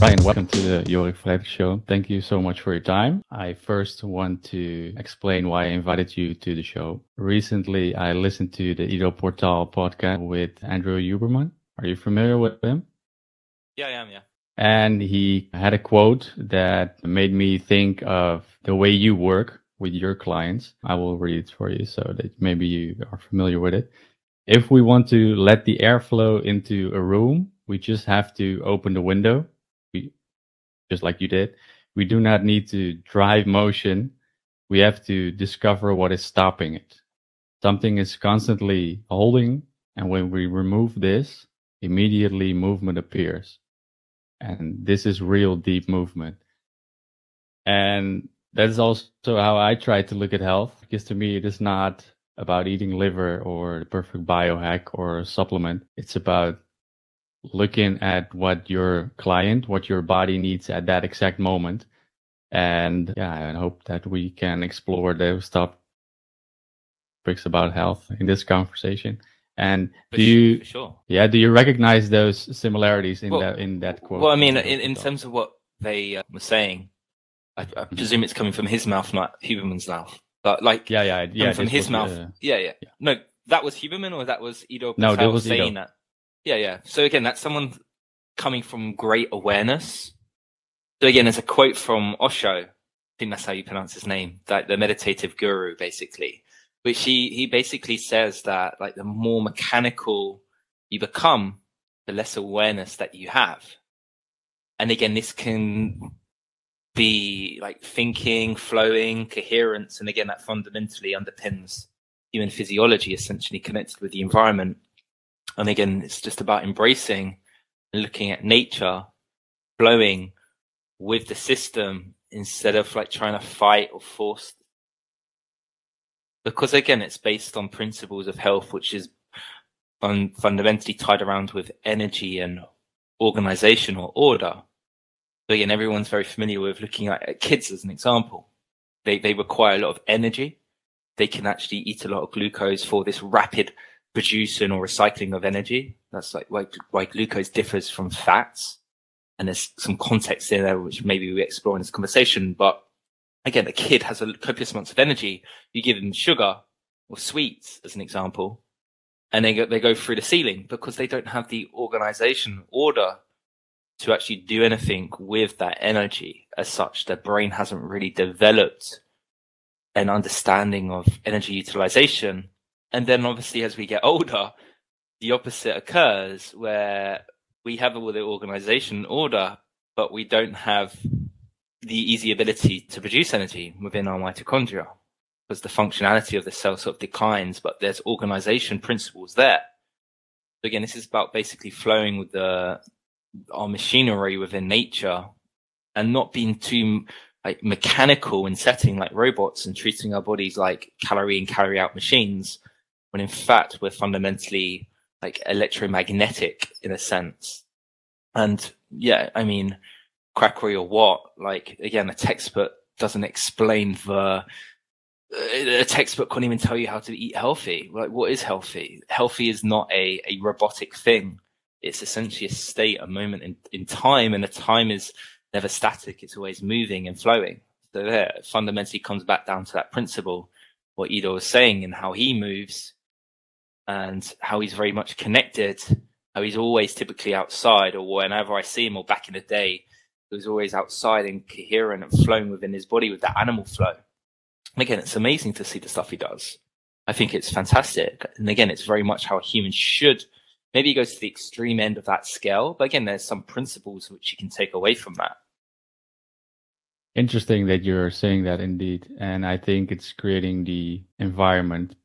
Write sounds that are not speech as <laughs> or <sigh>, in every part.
Ryan, welcome to the Yorick Frijters Show. Thank you so much for your time. I first want to explain why I invited you to the show. Recently, I listened to the Ido Portal podcast with Andrew Huberman. Are you familiar with him? Yeah, I am, yeah. And he had a quote that made me think of the way you work with your clients. I will read it for you so that maybe you are familiar with it. If we want to let the airflow into a room, we just have to open the window, just like you did. We do not need to drive motion. We have to discover what is stopping it. Something is constantly holding, and when we remove this, immediately movement appears. And this is real deep movement. And that is also how I try to look at health, because to me, it is not about eating liver or the perfect biohack or supplement. It's about looking at what your client, what your body needs at that exact moment. And yeah, I hope that we can explore those topics about health in this conversation. And do you, sure. yeah, do you recognize those similarities in Well- that in that quote? Well, I mean, in, in terms of what they uh, were saying, I, I presume it's coming from his mouth, not Huberman's mouth. But like, yeah, yeah, yeah. from his was, mouth. uh, yeah, yeah, yeah. No, that was Huberman or that was Ido No, that Portal was Ido. saying that? Yeah, yeah. So again, that's someone coming from great awareness. So again, there's a quote from Osho. I think that's how you pronounce his name, that the meditative guru, basically, which he, he basically says that like the more mechanical you become, the less awareness that you have. And again, this can be like thinking, flowing, coherence. And again, that fundamentally underpins human physiology, essentially connected with the environment. And again, it's just about embracing and looking at nature flowing with the system instead of like trying to fight or force. Because again, it's based on principles of health, which is fun- fundamentally tied around with energy and organization or order. So again, everyone's very familiar with looking at, at kids as an example. They, they require a lot of energy. They can actually eat a lot of glucose for this rapid producing or recycling of energy. That's like why, why glucose differs from fats. And there's some context in there, which maybe we explore in this conversation. But again, a kid has a copious amounts of energy. You give them sugar or sweets as an example, and they go, they go through the ceiling because they don't have the organization order to actually do anything with that energy as such. Their brain hasn't really developed an understanding of energy utilization. And then obviously as we get older, the opposite occurs where we have all the organization order, but we don't have the easy ability to produce energy within our mitochondria because the functionality of the cell sort of declines, but there's organization principles there. So again, this is about basically flowing with the, our machinery within nature and not being too like mechanical in setting like robots and treating our bodies like calorie in, calorie out machines when in fact we're fundamentally like electromagnetic in a sense. And yeah, I mean, quackery or what? Like again, a textbook doesn't explain the. A textbook can't even tell you how to eat healthy. Like, what is healthy? Healthy is not a, a robotic thing. It's essentially a state, a moment in, in time, and the time is never static. It's always moving and flowing. So there, fundamentally comes back down to that principle, what Ido was saying and how he moves and how he's very much connected, how he's always typically outside or whenever I see him or back in the day, he was always outside and coherent and flowing within his body with that animal flow. Again, it's amazing to see the stuff he does. I think it's fantastic. And again, it's very much how a human should maybe he goes to the extreme end of that scale. But again, there's some principles which you can take away from that. Interesting that you're saying that indeed. And I think it's creating the environment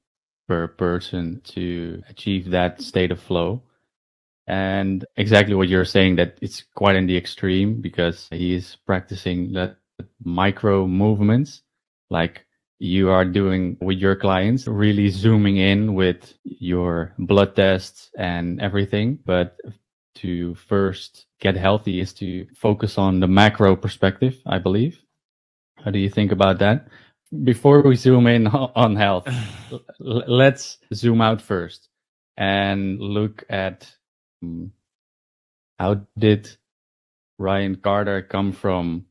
per person to achieve that state of flow. And exactly what you're saying that it's quite in the extreme because he is practicing that micro movements like you are doing with your clients, really zooming in with your blood tests and everything. But to first get healthy is to focus on the macro perspective, I believe. How do you think about that? Before we zoom in <laughs> on health, let's zoom out first and look at um, how did Ryan Carter come from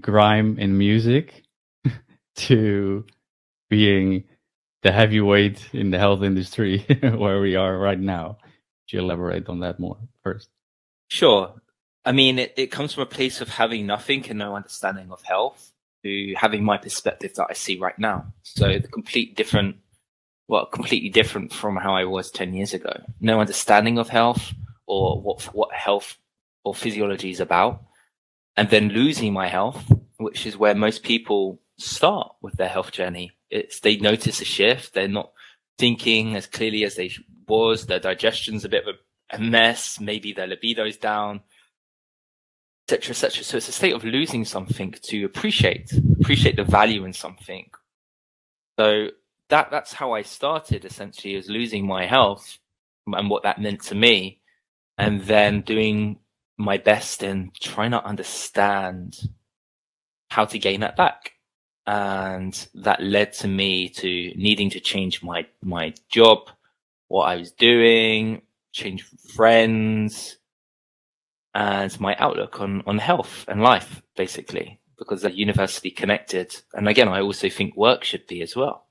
grime in music <laughs> to being the heavyweight in the health industry <laughs> where we are right now? Could you elaborate on that more first? Sure. I mean, it, it comes from a place of having nothing and no understanding of health to having my perspective that I see right now. So the complete different, well, completely different from how I was 10 years ago. No understanding of health or what, what health or physiology is about. And then losing my health, which is where most people start with their health journey. It's they notice a shift. They're not thinking as clearly as they was. Their digestion's a bit of a, a mess. Maybe their libido's down etc., etc. So it's a state of losing something to appreciate, appreciate the value in something. So that that's how I started essentially, is losing my health and what that meant to me, and then doing my best in trying to understand how to gain that back. And that led to me to needing to change my my job, what I was doing, change friends, and my outlook on, on health and life, basically, because they're university connected. And again, I also think work should be as well.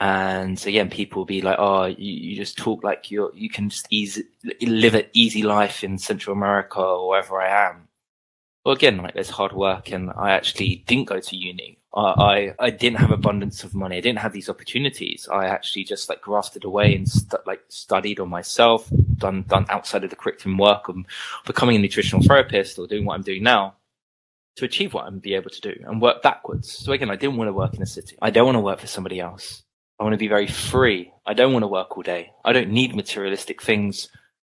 And again, people will be like, "Oh, you, you just talk like you're, you can just easy live an easy life in Central America or wherever I am." Well, again, like there's hard work, and I actually didn't go to uni. I, I, didn't have abundance of money. I didn't have these opportunities. I actually just like grafted away and st- like studied on myself, done done outside of the curriculum work of becoming a nutritional therapist or doing what I'm doing now to achieve what I'm be able to do and work backwards. So again, I didn't want to work in a city. I don't want to work for somebody else. I want to be very free. I don't want to work all day. I don't need materialistic things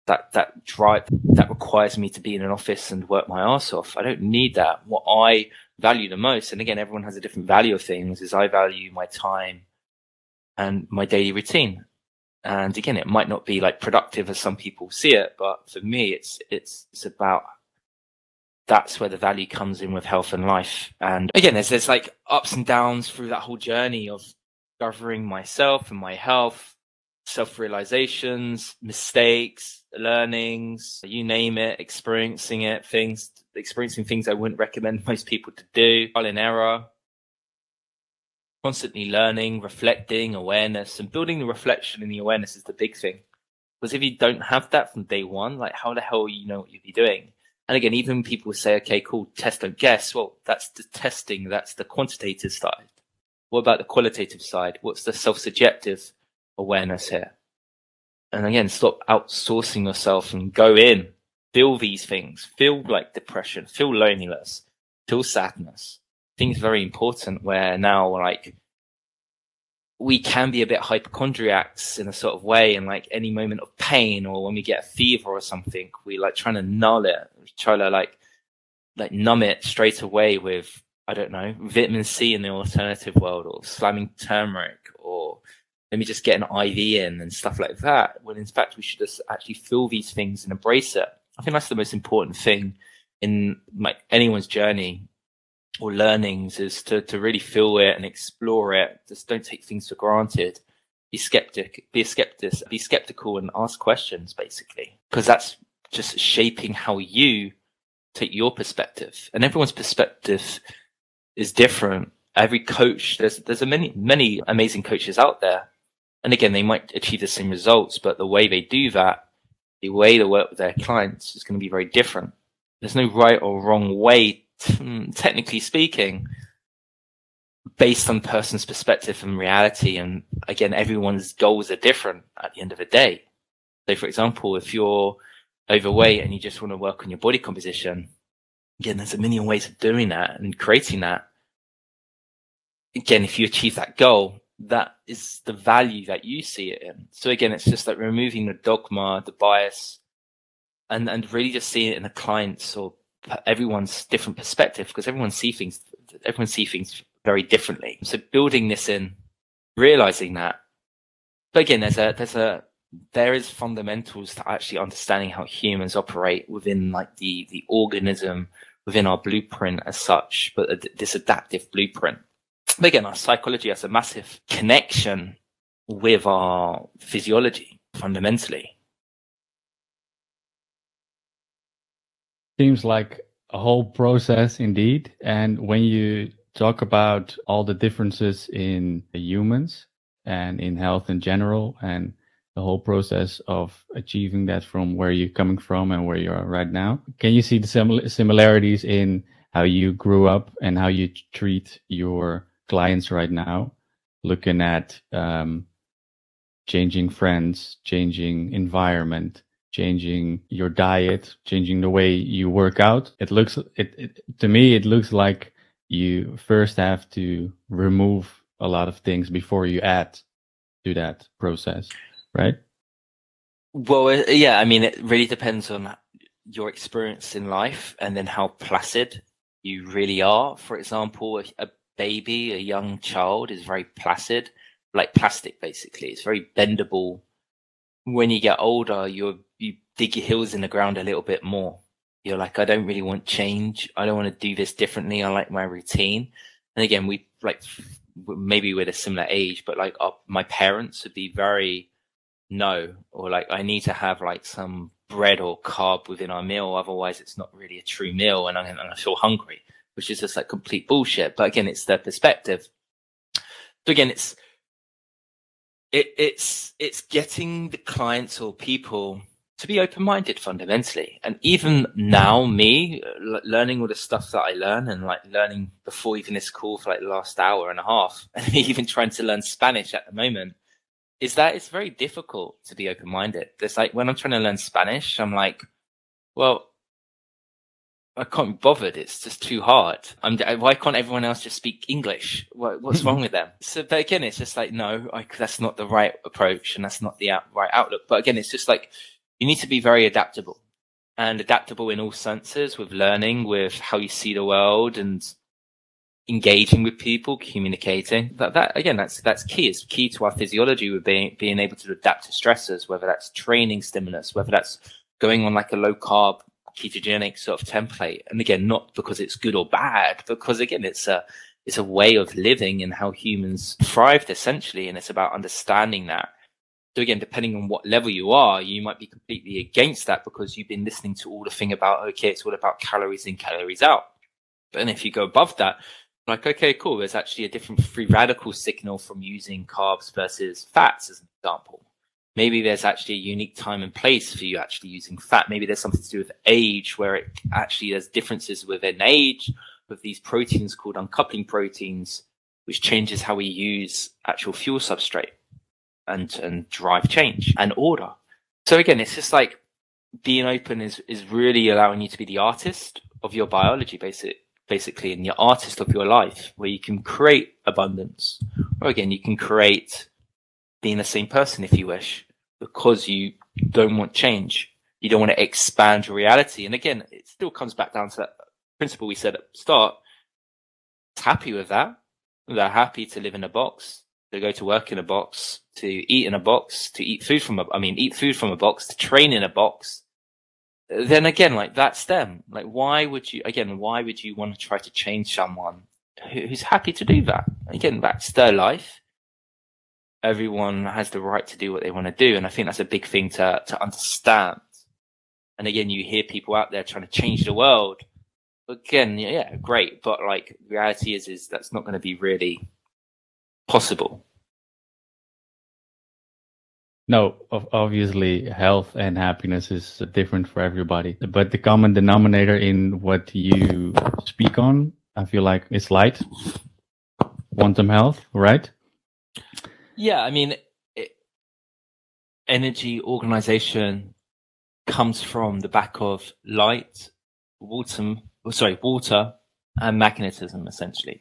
that that drive that requires me to be in an office and work my ass off. I don't need that. What I value the most, and again, everyone has a different value of things, is I value my time and my daily routine. And again, it might not be like productive as some people see it, but for me, it's it's it's about that's where the value comes in with health and life. And again, there's there's like ups and downs through that whole journey of discovering myself and my health, self realizations, mistakes, learnings, you name it, experiencing it, things, experiencing things I wouldn't recommend <laughs> most people to do, trial and error, constantly learning, reflecting, awareness, and building the reflection and the awareness is the big thing. Because if you don't have that from day one, like how the hell you know what you'd be doing? And again, even people say, okay, cool, test, don't guess. Well, that's the testing. That's the quantitative side. What about the qualitative side? What's the self-subjective awareness here? and again, stop outsourcing yourself and go in, feel these things, feel like depression, feel loneliness, feel sadness. Things very important where now like we can be a bit hypochondriacs in a sort of way and like any moment of pain or when we get a fever or something, we like trying to null it, try to like like numb it straight away with I don't know, vitamin C in the alternative world or slamming turmeric or let me just get an IV in and stuff like that. When in fact we should just actually feel these things and embrace it. I think that's the most important thing in like anyone's journey or learnings is to, to really feel it and explore it. Just don't take things for granted. Be skeptic, be a skeptic, be skeptical and ask questions basically. Because that's just shaping how you take your perspective. And everyone's perspective is different. Every coach, there's there's a many many amazing coaches out there and again, they might achieve the same results, but the way they do that, the way they work with their clients is going to be very different. There's no right or wrong way, t- technically speaking, based on person's perspective and reality. And again, everyone's goals are different at the end of the day. So, for example, if you're overweight and you just want to work on your body composition, again, there's a million ways of doing that and creating that. Again, if you achieve that goal, that is the value that you see it in. So again, it's just like removing the dogma, the bias, and and really just seeing it in the client's or everyone's different perspective because everyone see things everyone see things very differently. So building this in, realizing that. But again, there's a there's a there is fundamentals to actually understanding how humans operate within like the the organism within our blueprint as such, but this adaptive blueprint. Again, our psychology has a massive connection with our physiology fundamentally. Seems like a whole process indeed. And when you talk about all the differences in humans and in health in general and the whole process of achieving that from where you're coming from and where you are right now. Can you see the simil- similarities in how you grew up and how you treat your clients right now, looking at um, changing friends, changing environment, changing your diet, changing the way you work out? It looks it, it to me it looks like you first have to remove a lot of things before you add to that process right? Well, uh, yeah, I mean, it really depends on your experience in life and then how placid you really are. For example, a, a baby, a young child is very placid, like plastic, basically. It's very bendable. When you get older, you you dig your heels in the ground a little bit more. You're like, I don't really want change. I don't want to do this differently. I like my routine. And again, we like maybe we're a similar age, but like our, my parents would be very no, or like I need to have like some bread or carb within our meal, otherwise it's not really a true meal, and I, and I feel hungry, which is just like complete bullshit. But again, it's their perspective. So again, it's it, it's it's getting the clients or people to be open-minded fundamentally and even now me learning all the stuff that i learn and like learning before even this call for like the last hour and a half <laughs> and even trying to learn spanish at the moment is that it's very difficult to be open minded. It's like when I'm trying to learn Spanish, I'm like, well, I can't be bothered. It's just too hard. I'm, why can't everyone else just speak English? What, what's wrong with them? So, but again, it's just like, no, I, that's not the right approach and that's not the out, right outlook. But again, it's just like, you need to be very adaptable and adaptable in all senses with learning, with how you see the world and engaging with people, communicating. That, that again, that's that's key. It's key to our physiology with being being able to adapt to stressors, whether that's training stimulus, whether that's going on like a low carb ketogenic sort of template. And again, not because it's good or bad, because again, it's a it's a way of living and how humans thrived essentially, and it's about understanding that. So again, depending on what level you are, you might be completely against that because you've been listening to all the thing about okay, it's all about calories in, calories out. But then if you go above that, like, okay, cool. There's actually a different free radical signal from using carbs versus fats as an example. Maybe there's actually a unique time and place for you actually using fat. Maybe there's something to do with age where it actually there's differences within age with these proteins called uncoupling proteins, which changes how we use actual fuel substrate and, and drive change and order. So again, it's just like being open is, is really allowing you to be the artist of your biology, basically basically in the artist of your life where you can create abundance or again you can create being the same person if you wish because you don't want change you don't want to expand your reality and again it still comes back down to that principle we said at the start happy with that they're happy to live in a box to go to work in a box to eat in a box to eat food from a i mean eat food from a box to train in a box then again, like that's them. Like, why would you, again, why would you want to try to change someone who's happy to do that? Again, that's their life. Everyone has the right to do what they want to do. And I think that's a big thing to, to understand. And again, you hear people out there trying to change the world. Again, yeah, great. But like, reality is, is that's not going to be really possible. No, obviously, health and happiness is different for everybody. But the common denominator in what you speak on, I feel like it's light, quantum health, right? Yeah, I mean, it, energy organization comes from the back of light, water, sorry, water, and magnetism, essentially.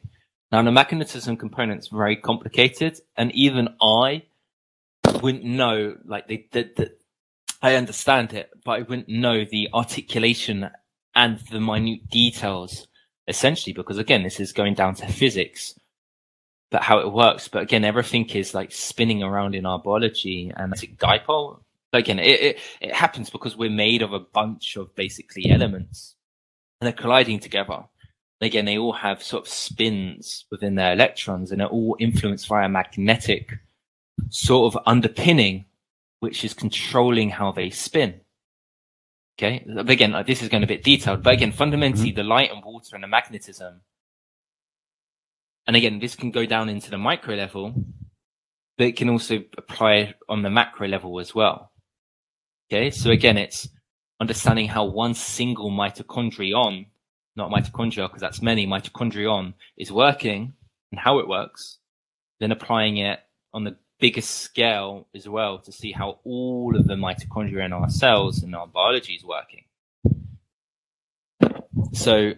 Now, the magnetism component is very complicated, and even I wouldn't know, like I understand it, but I wouldn't know the articulation and the minute details essentially because again, this is going down to physics, but how it works. But again, everything is like spinning around in our biology and it's a dipole. Again, it, it, it happens because we're made of a bunch of basically elements and they're colliding together. Again, they all have sort of spins within their electrons and they're all influenced via magnetic sort of underpinning, which is controlling how they spin. Okay. But again, like, this is going a bit detailed, but again, fundamentally Mhm. the light and water and the magnetism. And again, this can go down into the micro level, but it can also apply on the macro level as well. Okay. So again, it's understanding how one single mitochondrion, not mitochondria, because that's many mitochondrion is working and how it works, then applying it on the biggest scale as well to see how all of the mitochondria in our cells and our biology is working. So,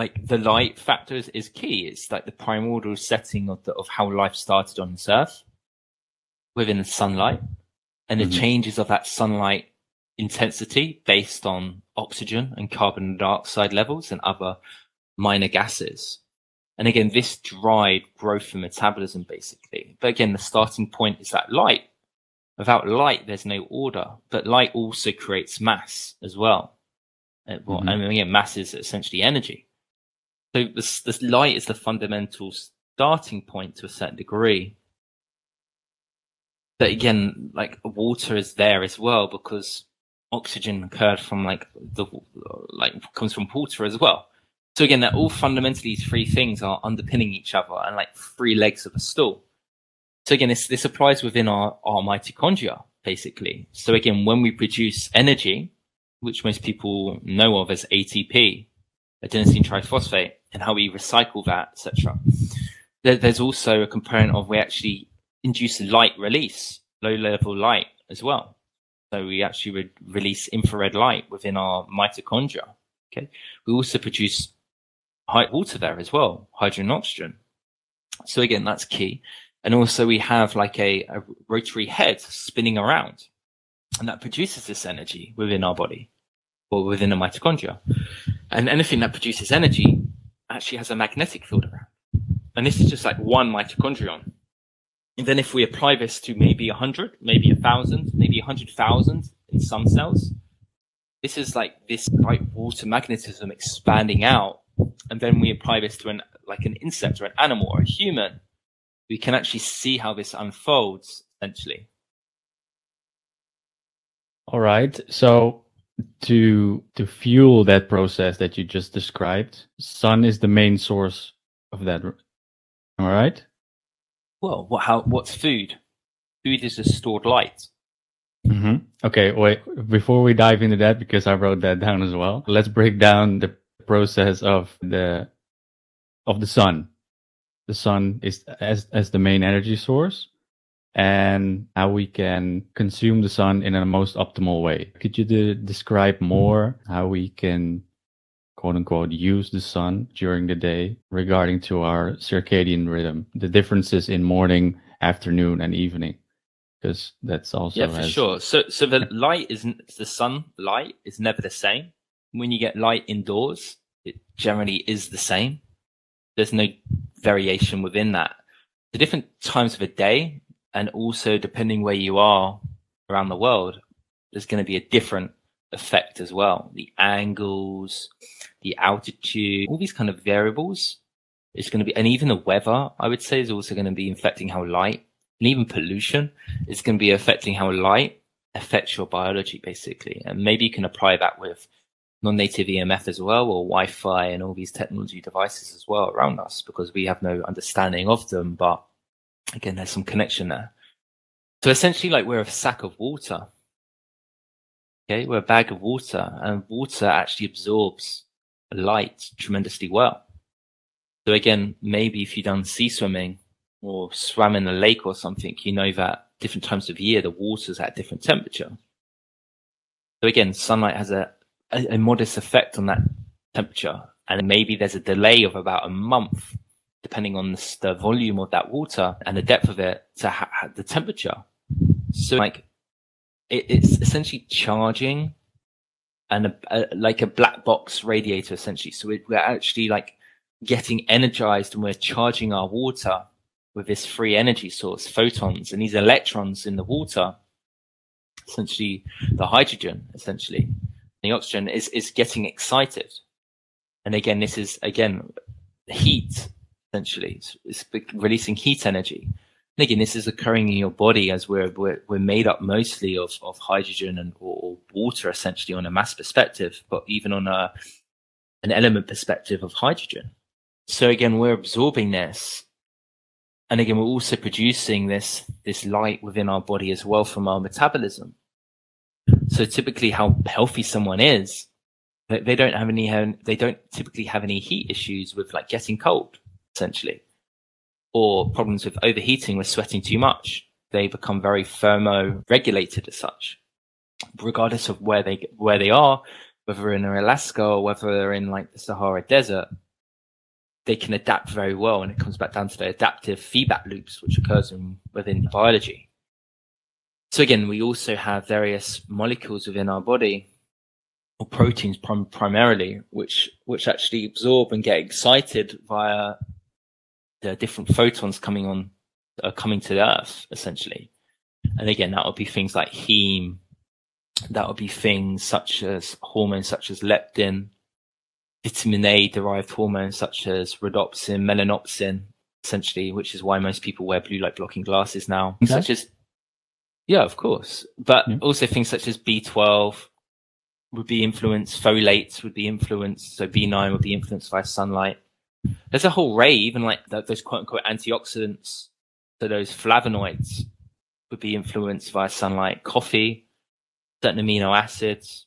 like the light factor is, is key. It's like the primordial setting of the, of how life started on this earth within the sunlight and the Mhm. changes of that sunlight intensity based on oxygen and carbon dioxide levels and other minor gases. And again, this drive growth and metabolism basically. But again, the starting point is that light. Without light, there's no order, but light also creates mass as well. Uh, well, Mhm. I mean, again, mass is essentially energy. So this, this light is the fundamental starting point to a certain degree. But again, like water is there as well because oxygen occurred from like the like comes from water as well. So again, they're all fundamentally three things are underpinning each other and like three legs of a stool. So again, this this applies within our our mitochondria basically. So again, when we produce energy, which most people know of as ATP, adenosine triphosphate, and how we recycle that, etc. There, there's also a component of we actually induce light release, low level light as well. So we actually re- release infrared light within our mitochondria. Okay. We also produce high water there as well, hydrogen oxygen. So again, that's key. And also we have like a, a rotary head spinning around and that produces this energy within our body or within the mitochondria. And anything that produces energy Uh, actually has a magnetic field around. And this is just like one mitochondrion. And then if we apply this to maybe a hundred, maybe a thousand, maybe a hundred thousand in some cells, this is like this light water magnetism expanding out. And then we apply this to an, like an insect or an animal or a human. We can actually see how this unfolds essentially. All right. So to to fuel that process that you just described, sun is the main source of that. All right. Well, what, how, what's food? Food is a stored light. hmm Okay. Wait. Before we dive into that, because I wrote that down as well. Let's break down the process of the of the sun. The sun is as as the main energy source, and how we can consume the sun in a most optimal way. Could you de- describe more how we can quote unquote use the sun during the day regarding to our circadian rhythm, the differences in morning, afternoon, and evening? Because that's also Yeah, for has- sure. So, so the light isn't the sun light is never the same. When you get light indoors, it generally is the same. There's no variation within that. The different times of a day, and also depending where you are around the world, there's going to be a different effect as well. The angles, the altitude, all these kind of variables. It's going to be, and even the weather, I would say, is also going to be affecting how light and even pollution is going to be affecting how light affects your biology, basically. And maybe you can apply that with non-native EMF as well, or Wi-Fi and all these technology devices as well around us, because we have no understanding of them. But again, there's some connection there. So essentially, like we're a sack of water. Okay, we're a bag of water, and water actually absorbs light tremendously well. So again, maybe if you've done sea swimming or swam in a lake or something, you know that different times of year the water's at different temperature. So again, sunlight has a, a, a modest effect on that temperature, and maybe there's a delay of about a month, depending on the, volume of that water and the depth of it to ha- the temperature. So like, it, it's essentially charging and a, a, like a black box radiator essentially. So it, we're actually like getting energized and we're charging our water with this free energy source, photons, and these electrons in the water, essentially the hydrogen, essentially the oxygen is, is getting excited. And again, this is again heat, essentially. It's, it's releasing heat energy. And again, this is occurring in your body as we're we're, we're made up mostly of, of hydrogen and or, or water essentially on a mass perspective, but even on a an element perspective of hydrogen. So again, we're absorbing this. And again, we're also producing this, this light within our body as well from our metabolism. So typically how healthy someone is, they, don't have any, they don't typically have any heat issues with like getting cold, essentially, or problems with overheating with sweating too much. They become very thermo-regulated as such, regardless of where they, where they are, whether in Alaska or whether they're in like the Sahara Desert they can adapt very well. And it comes back down to the adaptive feedback loops, which occurs in, within biology. So again, we also have various molecules within our body or proteins prim- primarily, which, which actually absorb and get excited via the different photons coming on, uh, coming to the earth, essentially. And again, that would be things like heme. That would be things such as hormones such as leptin, vitamin A derived hormones such as rhodopsin, melanopsin, essentially, which is why most people wear blue light blocking glasses now, okay. such as, yeah, of course, but yeah. also things such as B12 would be influenced, folates would be influenced, so B9 would be influenced by sunlight. There's a whole array, even like those quote unquote antioxidants, so those flavonoids would be influenced by sunlight, coffee, certain amino acids.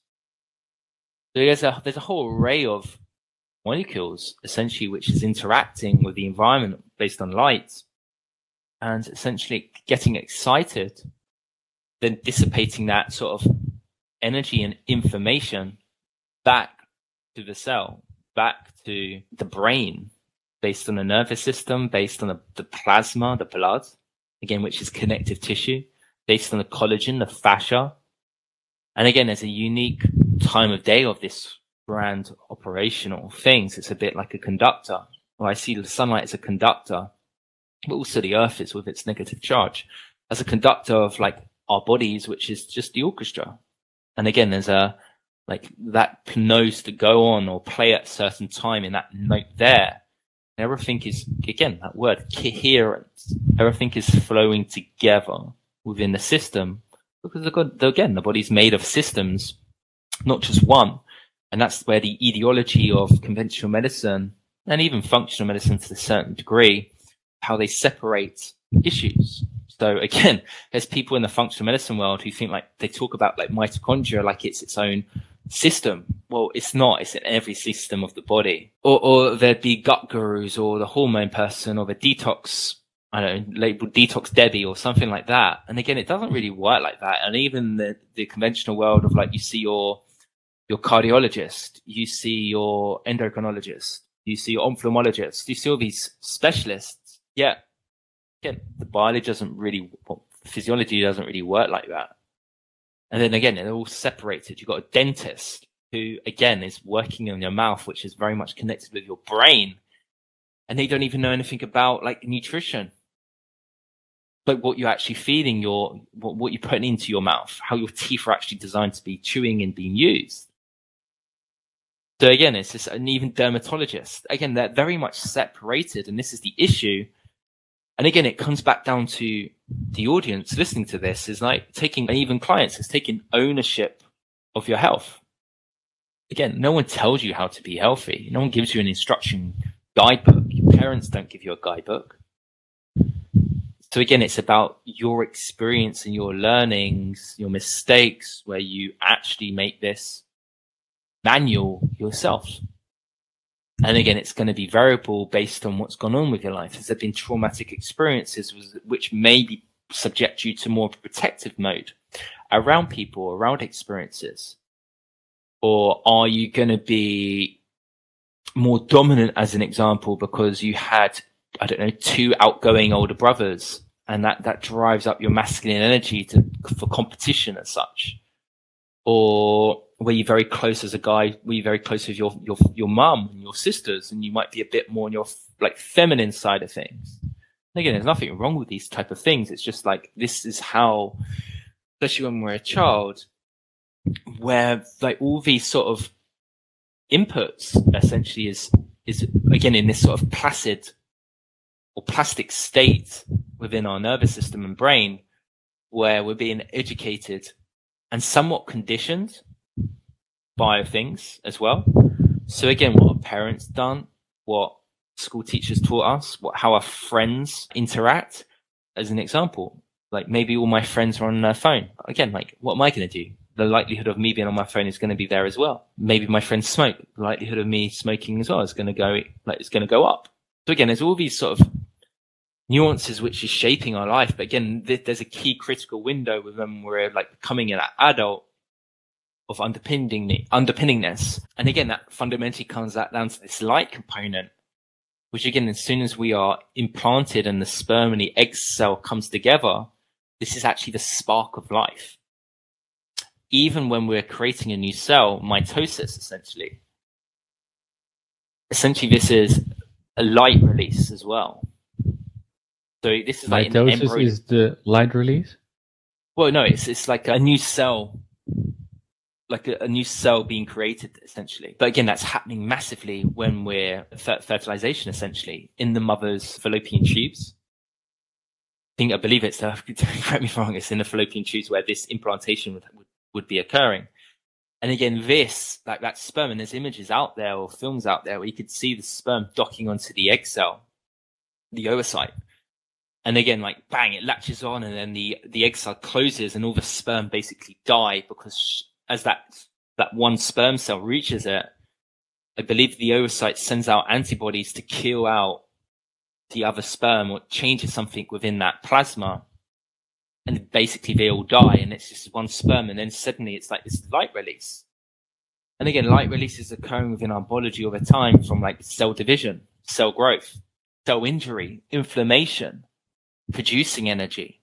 So there's a there's a whole array of molecules, essentially, which is interacting with the environment based on light and essentially getting excited, then dissipating that sort of energy and information back to the cell, back to the brain, based on the nervous system, based on the, the plasma, the blood, again, which is connective tissue, based on the collagen, the fascia. And again, there's a unique time of day of this brand operational things. It's a bit like a conductor. Well, I see the sunlight as a conductor, but also the earth is with its negative charge as a conductor of like our bodies, which is just the orchestra. And again, there's a, like that knows to go on or play at a certain time in that note there. And everything is, again, that word, coherence. Everything is flowing together within the system because again, the body's made of systems, not just one. And that's where the ideology of conventional medicine and even functional medicine to a certain degree, how they separate issues. So again, <laughs> there's people in the functional medicine world who think like they talk about like mitochondria like it's its own system. Well, it's not. It's in every system of the body. Or, or there'd be gut gurus or the hormone person or the detox, I don't know, labeled detox Debbie or something like that. And again, it doesn't really work like that. And even the, the conventional world of like you see your your cardiologist, you see your endocrinologist, you see your ophthalmologist, you see all these specialists. Yeah. Again, the biology doesn't really, well, physiology doesn't really work like that. And then again, they're all separated. You've got a dentist who, again, is working on your mouth, which is very much connected with your brain. And they don't even know anything about like nutrition. Like what you're actually feeding your, what, what you're putting into your mouth, how your teeth are actually designed to be chewing and being used. So again, it's just an even dermatologist. Again, they're very much separated, and this is the issue. And again, it comes back down to the audience listening to this is like taking, even clients, is taking ownership of your health. Again, no one tells you how to be healthy. No one gives you an instruction guidebook. Your parents don't give you a guidebook. So again, it's about your experience and your learnings, your mistakes, where you actually make this manual yourself. And again, it's going to be variable based on what's gone on with your life. Has there been traumatic experiences which maybe subject you to more protective mode around people, around experiences? Or are you going to be more dominant as an example because you had, I don't know, two outgoing older brothers and that, that drives up your masculine energy to, for competition as such? Or were you very close as a guy? Were you very close with your your your mum and your sisters, and you might be a bit more on your like feminine side of things? Again, there's nothing wrong with these type of things. It's just like this is how, especially when we're a child, where like all these sort of inputs essentially is is again in this sort of placid or plastic state within our nervous system and brain where we're being educated and somewhat conditioned by things as well. So again, what our parents done, what school teachers taught us, what, how our friends interact as an example. Like maybe all my friends are on their phone. Again, like what am I going to do? The likelihood of me being on my phone is going to be there as well. Maybe my friends smoke. The likelihood of me smoking as well is going to go, like it's going to go up. So again, there's all these sort of nuances which is shaping our life. But again, th- there's a key critical window with when we're like becoming an adult of underpinning underpinningness. And again, that fundamentally comes down to this light component, which again, as soon as we are implanted and the sperm and the egg cell comes together, this is actually the spark of life. Even when we're creating a new cell, mitosis essentially. Essentially, this is a light release as well. So this is like mitosis is the light release. Well, no, it's it's like a new cell, like a, a new cell being created essentially. But again, that's happening massively when we're fer- fertilization essentially in the mother's fallopian tubes. I think I believe it's <laughs> uh, correct me if I'm wrong. It's in the fallopian tubes where this implantation would, would, would be occurring. And again, this, like that sperm, and there's images out there or films out there where you could see the sperm docking onto the egg cell, the oocyte. And again, like bang, it latches on and then the, the egg cell closes and all the sperm basically die because as that, that one sperm cell reaches it, I believe the oocyte sends out antibodies to kill out the other sperm or changes something within that plasma. And basically they all die and it's just one sperm and then suddenly it's like this light release. And again light release is occurring within our biology over time from like cell division cell growth cell injury inflammation producing energy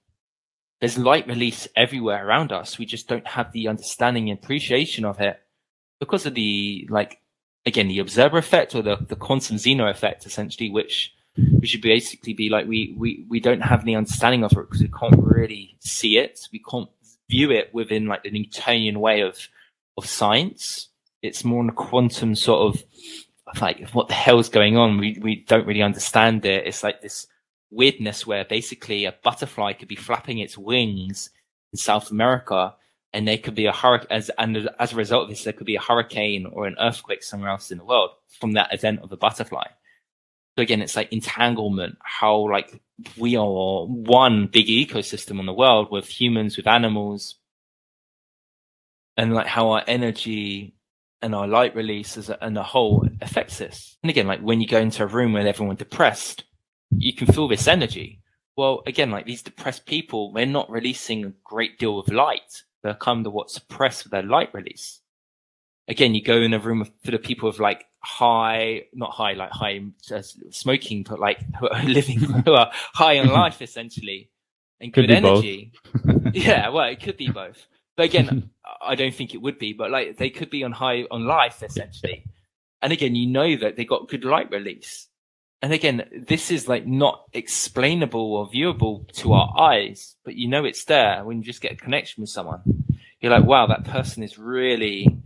there's light release everywhere around us we just don't have the understanding and appreciation of it because of the like again the observer effect or the, the quantum zeno effect essentially which we should basically be like we we we don't have any understanding of it because we can't really see it. We can't view it within like the Newtonian way of of science. It's more in a quantum sort of like what the hell's going on. We we don't really understand it. It's like this weirdness where basically a butterfly could be flapping its wings in South America and there could be a hurricane as and as a result of this there could be a hurricane or an earthquake somewhere else in the world from that event of a butterfly. So again, it's like entanglement, how like we are one big ecosystem on the world with humans, with animals, and like how our energy and our light release as a, and the whole affects this. And again, like when you go into a room with everyone depressed, you can feel this energy. Well, again, like these depressed people, they're not releasing a great deal of light. They're kind of what suppress with their light release. Again, you go in a room full of people with like high, not high, like high uh, smoking, but like who are <laughs> living, who are high on <laughs> life essentially and could good energy. <laughs> yeah, well, it could be both. But again, I don't think it would be, but like they could be on high on life essentially. And again, you know that they got good light release. And again, this is like not explainable or viewable to our eyes, but you know it's there when you just get a connection with someone. You're like, wow, that person is really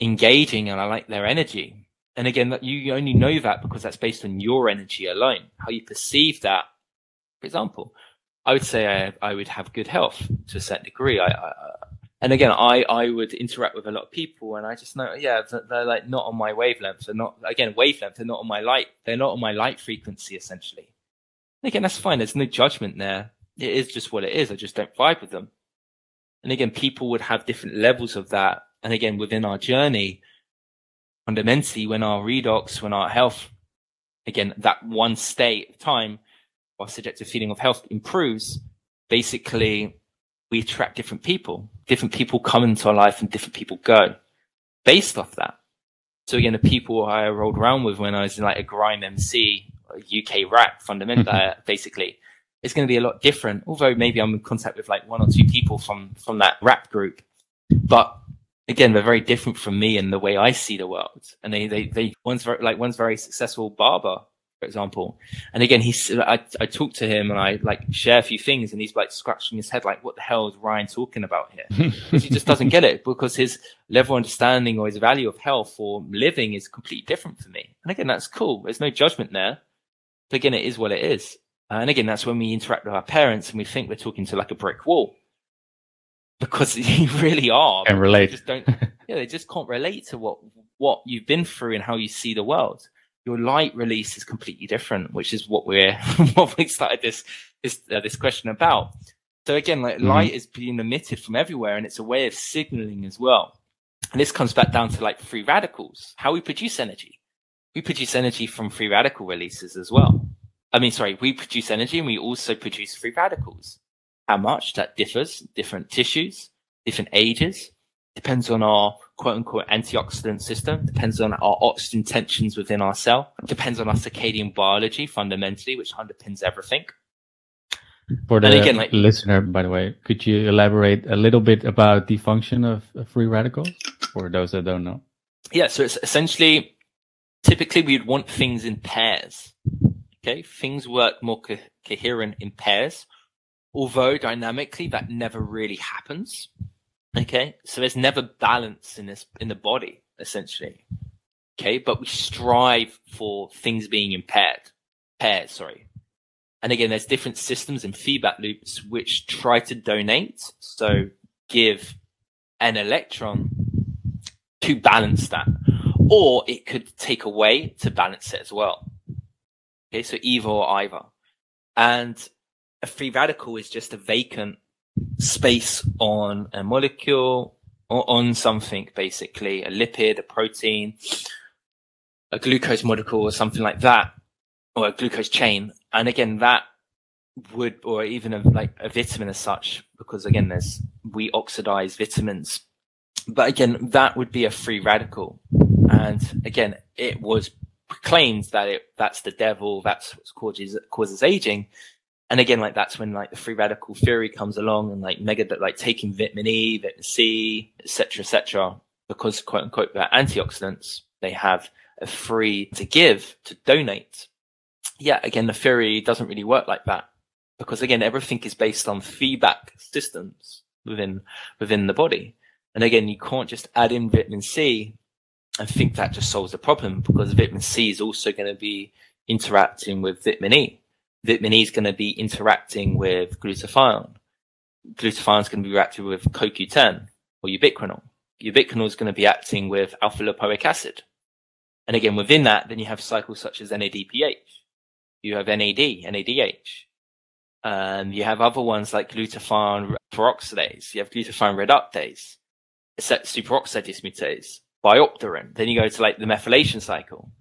engaging and I like their energy. And again, that you only know that because that's based on your energy alone, how you perceive that. For example, I would say I, I would have good health to a certain degree. I, I, and again, I, I would interact with a lot of people and I just know, yeah, they're, they're like not on my wavelength. They're not, again, wavelength. They're not on my light. They're not on my light frequency, essentially. And again, that's fine. There's no judgment there. It is just what it is. I just don't vibe with them. And again, people would have different levels of that and again, within our journey, fundamentally, when our redox, when our health, again, that one state of time, our subjective feeling of health improves, basically we attract different people. Different people come into our life and different people go based off that. So again, the people I rolled around with when I was in like a grime MC, UK rap fundamental, uh, basically, it's going to be a lot different. Although maybe I'm in contact with like one or two people from, from that rap group, but again, they're very different from me and the way I see the world. And they, they, they, one's very, like, one's very successful barber, for example. And again, he's, I, I talk to him and I like share a few things and he's like scratching his head, like, what the hell is Ryan talking about here? <laughs> because he just doesn't get it because his level of understanding or his value of health or living is completely different for me. And again, that's cool. There's no judgment there. But again, it is what it is. And again, that's when we interact with our parents and we think we're talking to like a brick wall. Because <laughs> you really are. And relate. They just don't, yeah, they just can't relate to what, what you've been through and how you see the world. Your light release is completely different, which is what we're, <laughs> what we started this, this, uh, this question about. So again, like mm-hmm. light is being emitted from everywhere and it's a way of signaling as well. And this comes back down to like free radicals, how we produce energy. We produce energy from free radical releases as well. I mean, sorry, we produce energy and we also produce free radicals. How much that differs, different tissues, different ages, depends on our quote unquote antioxidant system, depends on our oxygen tensions within our cell, depends on our circadian biology fundamentally, which underpins everything. For the again, like, listener, by the way, could you elaborate a little bit about the function of free radicals for those that don't know? Yeah, so it's essentially typically we'd want things in pairs. Okay, things work more co- coherent in pairs, although dynamically that never really happens. Okay, so there's never balance in this in the body essentially. Okay, but we strive for things being impaired, pairs. Sorry, and again, there's different systems and feedback loops which try to donate, so give an electron to balance that, or it could take away to balance it as well. Okay, so either or either. And a free radical is just a vacant space on a molecule or on something, basically, a lipid, a protein, a glucose molecule or something like that, or a glucose chain. And again, that would, or even a, like a vitamin as such, because again, there's, we oxidize vitamins. But again, that would be a free radical. And again, it was claims that it that's the devil, that's what causes causes aging. And again, like that's when like the free radical theory comes along and like mega like taking vitamin E, vitamin C, etc., etc. Because quote unquote they're antioxidants, they have a free to give to donate. Yeah, again, the theory doesn't really work like that because again, everything is based on feedback systems within within the body. And again, you can't just add in vitamin C and think that just solves the problem because vitamin C is also going to be interacting with vitamin E. Vitamin E is going to be interacting with glutathione. Glutathione is going to be reacting with CoQ10 or ubiquinol. Ubiquinol is going to be acting with alpha lipoic acid. And again, within that, then you have cycles such as NADPH. You have NAD, NADH. And um, you have other ones like glutathione peroxidase. You have glutathione reductase, superoxide dismutase biopterin. Then you go to like the methylation cycle.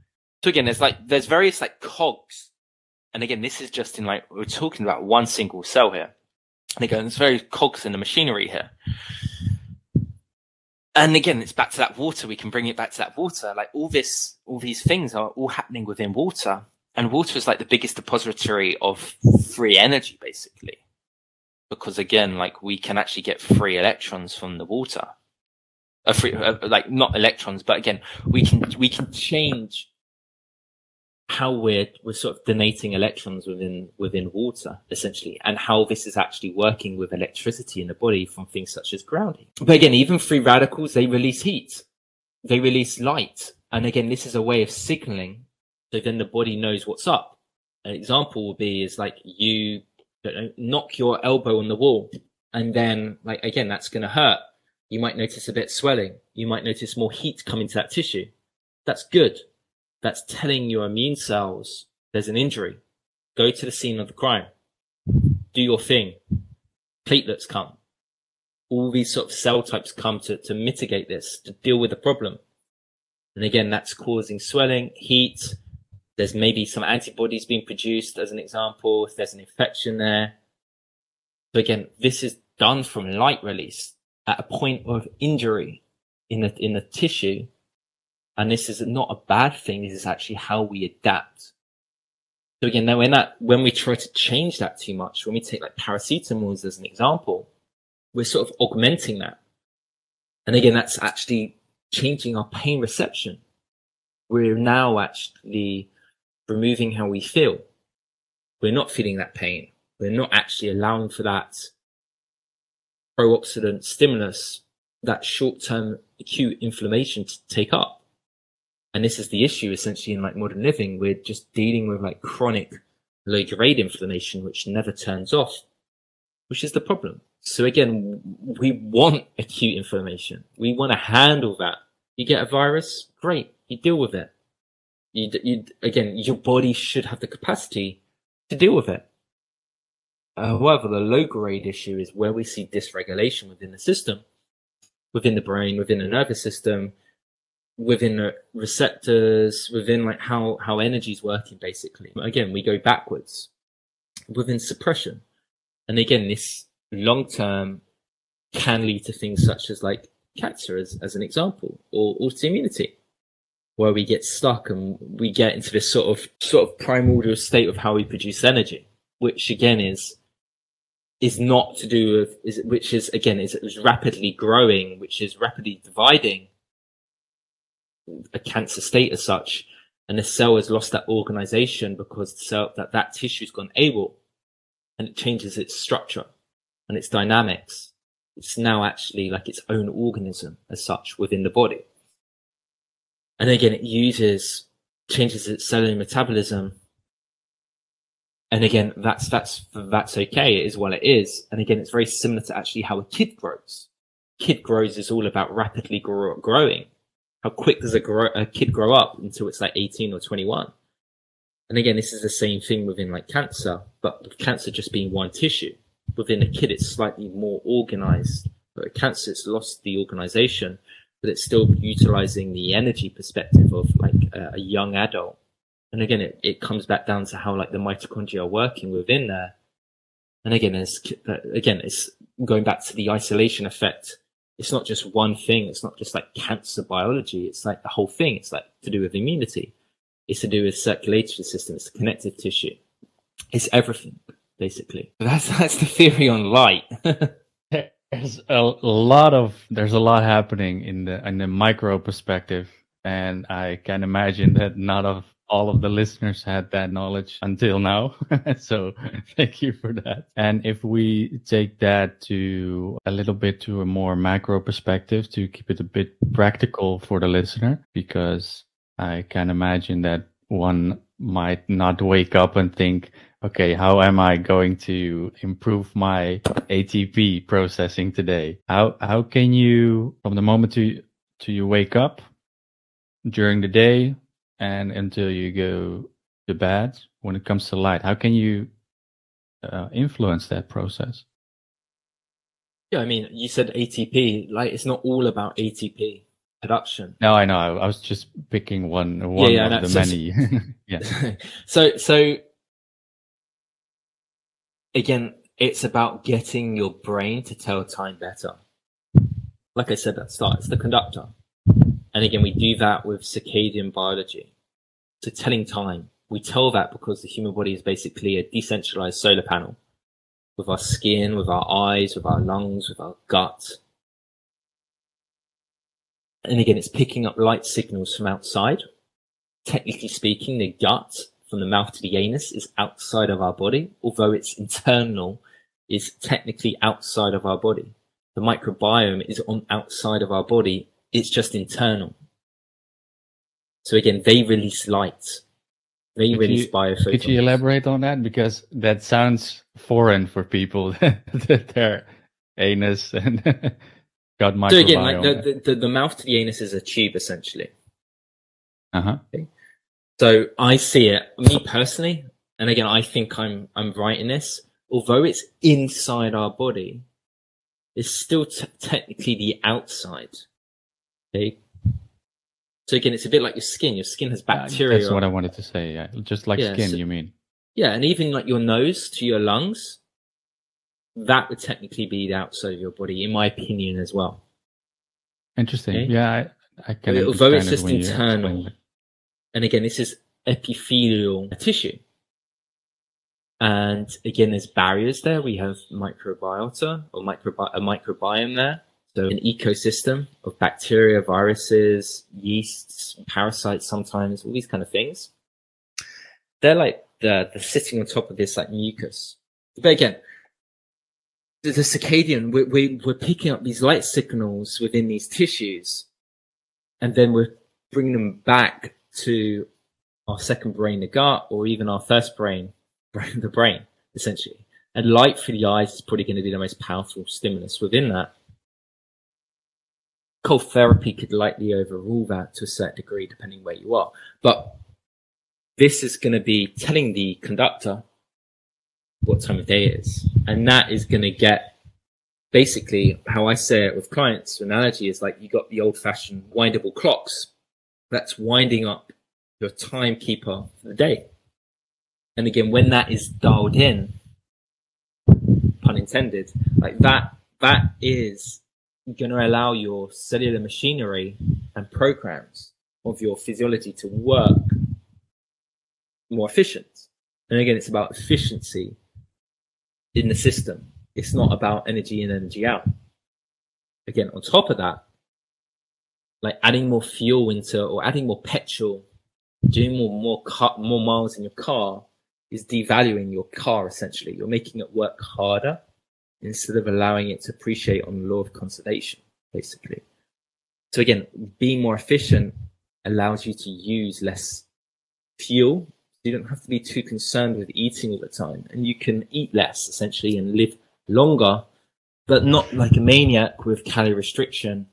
So again, there's like, there's various like cogs. And again, this is just in like, we're talking about one single cell here. And again, it's very cogs in the machinery here. And again, it's back to that water. We can bring it back to that water. Like all this, all these things are all happening within water. And water is like the biggest depository of free energy, basically. Because again, like we can actually get free electrons from the water a free, uh, like not electrons, but again, we can we can change how we're we're sort of donating electrons within within water essentially, and how this is actually working with electricity in the body from things such as grounding. But again, even free radicals they release heat, they release light, and again, this is a way of signaling, so then the body knows what's up. An example would be is like you know, knock your elbow on the wall, and then like again, that's going to hurt you might notice a bit swelling. You might notice more heat coming to that tissue. That's good. That's telling your immune cells there's an injury. Go to the scene of the crime. Do your thing. Platelets come. All these sort of cell types come to, to mitigate this, to deal with the problem. And again, that's causing swelling, heat. There's maybe some antibodies being produced as an example, if there's an infection there. But again, this is done from light release at a point of injury in the, in the tissue. And this is not a bad thing. This is actually how we adapt. So again, when that, when we try to change that too much, when we take like paracetamol as an example, we're sort of augmenting that. And again, that's actually changing our pain reception. We're now actually removing how we feel. We're not feeling that pain. We're not actually allowing for that pro-oxidant stimulus that short-term acute inflammation to take up. And this is the issue essentially in like modern living. We're just dealing with like chronic low grade inflammation, which never turns off, which is the problem. So again, we want acute inflammation. We want to handle that. You get a virus, great. You deal with it. You, you, again, your body should have the capacity to deal with it. Uh, however, the low grade issue is where we see dysregulation within the system, within the brain, within the nervous system, within uh, receptors, within like how, how energy is working basically. Again, we go backwards within suppression. And again, this long term can lead to things such as like cancer as, as an example or autoimmunity where we get stuck and we get into this sort of sort of primordial state of how we produce energy, which again is is not to do with is which is again is, is rapidly growing, which is rapidly dividing a cancer state as such, and the cell has lost that organization because the cell that that tissue's gone able, and it changes its structure and its dynamics. It's now actually like its own organism as such within the body. And again, it uses, changes its cellular metabolism. And again, that's, that's, that's okay. It is what it is. And again, it's very similar to actually how a kid grows. Kid grows is all about rapidly grow, growing. How quick does a, grow, a kid grow up until it's like 18 or 21? And again, this is the same thing within like cancer, but cancer just being one tissue. Within a kid, it's slightly more organized. But cancer, it's lost the organization but it's still utilizing the energy perspective of like a, a young adult. And again, it, it comes back down to how like the mitochondria are working within there. And again, it's, uh, again, it's going back to the isolation effect. It's not just one thing. It's not just like cancer biology. It's like the whole thing. It's like to do with immunity. It's to do with circulatory system. It's connective tissue. It's everything, basically. <laughs> That's, that's the theory on light. <laughs> There's a lot of there's a lot happening in the in the micro perspective, and I can imagine that not of all of the listeners had that knowledge until now. <laughs> so thank you for that. And if we take that to a little bit to a more macro perspective to keep it a bit practical for the listener, because I can imagine that one might not wake up and think, okay, how am I going to improve my ATP processing today? How, how can you, from the moment to, to you wake up during the day and until you go to bed, when it comes to light, how can you uh, influence that process? Yeah, I mean, you said ATP, like it's not all about ATP production. No, I know. I was just picking one, one yeah, <laughs> <laughs> yeah, of no, the so, many. yeah. so, so again, it's about getting your brain to tell time better. Like I said at the start, it's the conductor. And again, we do that with circadian biology. So telling time, we tell that because the human body is basically a decentralized solar panel with our skin, with our eyes, with our lungs, with our gut. And again, it's picking up light signals from outside. Technically speaking, the gut from the mouth to the anus is outside of our body, although it's internal, is technically outside of our body. The microbiome is on outside of our body. It's just internal. So again, they release light. They could release you, biophotons. Could you elaborate on that? Because that sounds foreign for people <laughs> that their anus and <laughs> gut microbiome. So again, like the, the, the, mouth to the anus is a tube essentially. Uh huh. Okay. So I see it, me personally, and again, I think I'm I'm right in this. Although it's inside our body, it's still t- technically the outside. Okay. So again, it's a bit like your skin. Your skin has bacteria. That's what I wanted to say. Yeah, just like yeah, skin, so, you mean? Yeah, and even like your nose to your lungs, that would technically be the outside of your body, in my opinion, as well. Interesting. Okay? Yeah, I, I can. Although it's just internal, and again, this is epithelial tissue. And again, there's barriers there. We have microbiota or microbi- a microbiome there. So an ecosystem of bacteria, viruses, yeasts, parasites sometimes, all these kind of things. They're like the, the sitting on top of this like mucus. But again, the, the circadian, we, we, we're picking up these light signals within these tissues and then we're bringing them back to our second brain, the gut, or even our first brain, brain <laughs> the brain, essentially. And light for the eyes is probably going to be the most powerful stimulus within that. Cold therapy could likely overrule that to a certain degree, depending where you are. But this is going to be telling the conductor what time of day it is. And that is going to get basically how I say it with clients. Analogy is like you got the old fashioned windable clocks that's winding up your timekeeper for the day. And again, when that is dialed in, pun intended, like that, that is going to allow your cellular machinery and programs of your physiology to work more efficient. And again, it's about efficiency in the system. It's not about energy in, energy out. Again, on top of that, like adding more fuel into or adding more petrol, doing more more car, more miles in your car is devaluing your car essentially. You're making it work harder instead of allowing it to appreciate on the law of conservation, basically. So again, being more efficient allows you to use less fuel. You don't have to be too concerned with eating all the time and you can eat less essentially and live longer, but not like a maniac with calorie restriction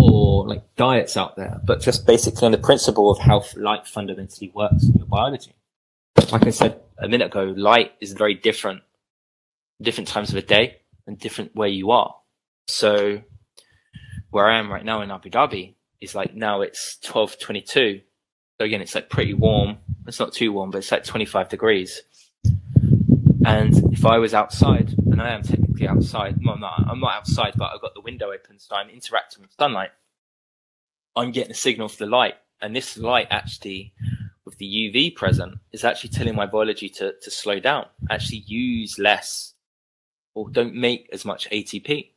or like diets out there, but just basically on the principle of how light fundamentally works in your biology. Like I said a minute ago, light is very different, different times of the day and different where you are. So where I am right now in Abu Dhabi is like now it's 1222. So again, it's like pretty warm. It's not too warm, but it's like 25 degrees. And if I was outside, and I am technically outside, well, I'm not, I'm not outside, but I've got the window open, so I'm interacting with sunlight. I'm getting a signal for the light, and this light actually, with the UV present, is actually telling my biology to, to slow down, actually use less, or don't make as much ATP.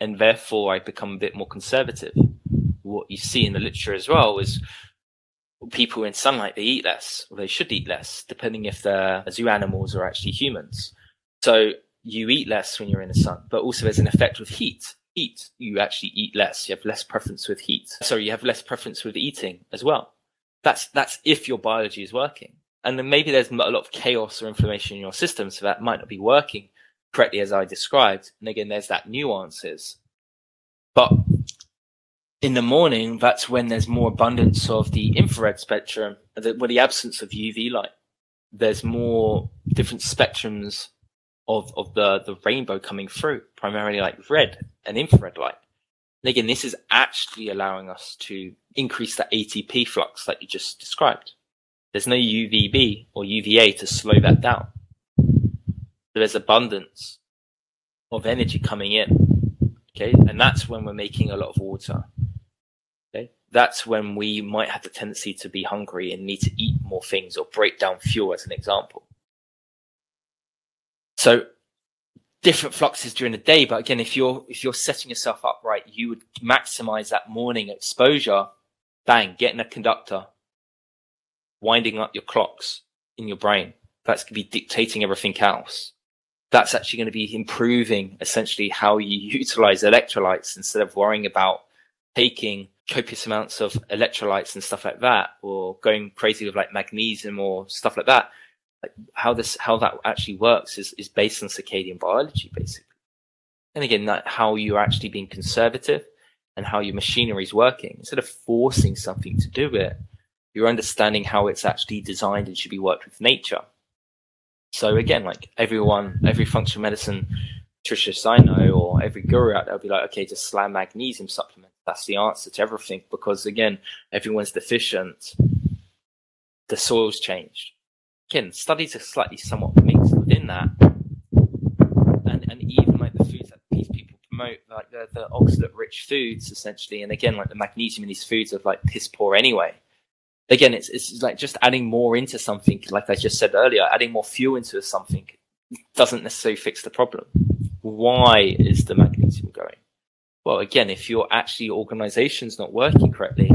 And therefore, I become a bit more conservative. What you see in the literature as well is people in sunlight they eat less or they should eat less depending if they're zoo animals or actually humans. So you eat less when you're in the sun but also there's an effect with heat. Heat you actually eat less. You have less preference with heat. So you have less preference with eating as well. That's that's if your biology is working. And then maybe there's a lot of chaos or inflammation in your system so that might not be working correctly as i described and again there's that nuances but in the morning, that's when there's more abundance of the infrared spectrum, the, well, the absence of UV light. There's more different spectrums of, of the, the rainbow coming through, primarily like red and infrared light. And again, this is actually allowing us to increase that ATP flux that you just described. There's no UVB or UVA to slow that down. There's abundance of energy coming in. Okay. And that's when we're making a lot of water Okay. that's when we might have the tendency to be hungry and need to eat more things or break down fuel as an example. So different fluxes during the day, but again, if you're if you're setting yourself up right, you would maximize that morning exposure. Bang, getting a conductor, winding up your clocks in your brain. That's going to be dictating everything else. That's actually going to be improving essentially how you <laughs> utilize electrolytes instead of worrying about taking copious amounts of electrolytes and stuff like that, or going crazy with like magnesium or stuff like that. Like how this, how that actually works is, is based on circadian biology, basically. And again, that how you're actually being conservative and how your machinery is working. Instead of forcing something to do it, you're understanding how it's actually designed and should be worked with nature. So again, like everyone, every functional medicine nutritionist I know or every guru out there will be like, okay, just slam magnesium supplement that's the answer to everything because again, everyone's deficient. The soil's changed. Again, studies are slightly somewhat mixed within that. And and even like the foods that these people promote, like the, the oxalate rich foods essentially, and again like the magnesium in these foods are like piss poor anyway. Again, it's it's like just adding more into something, like I just said earlier, adding more fuel into something doesn't necessarily fix the problem. Why is the magnesium going? well, again, if your actually organization's not working correctly,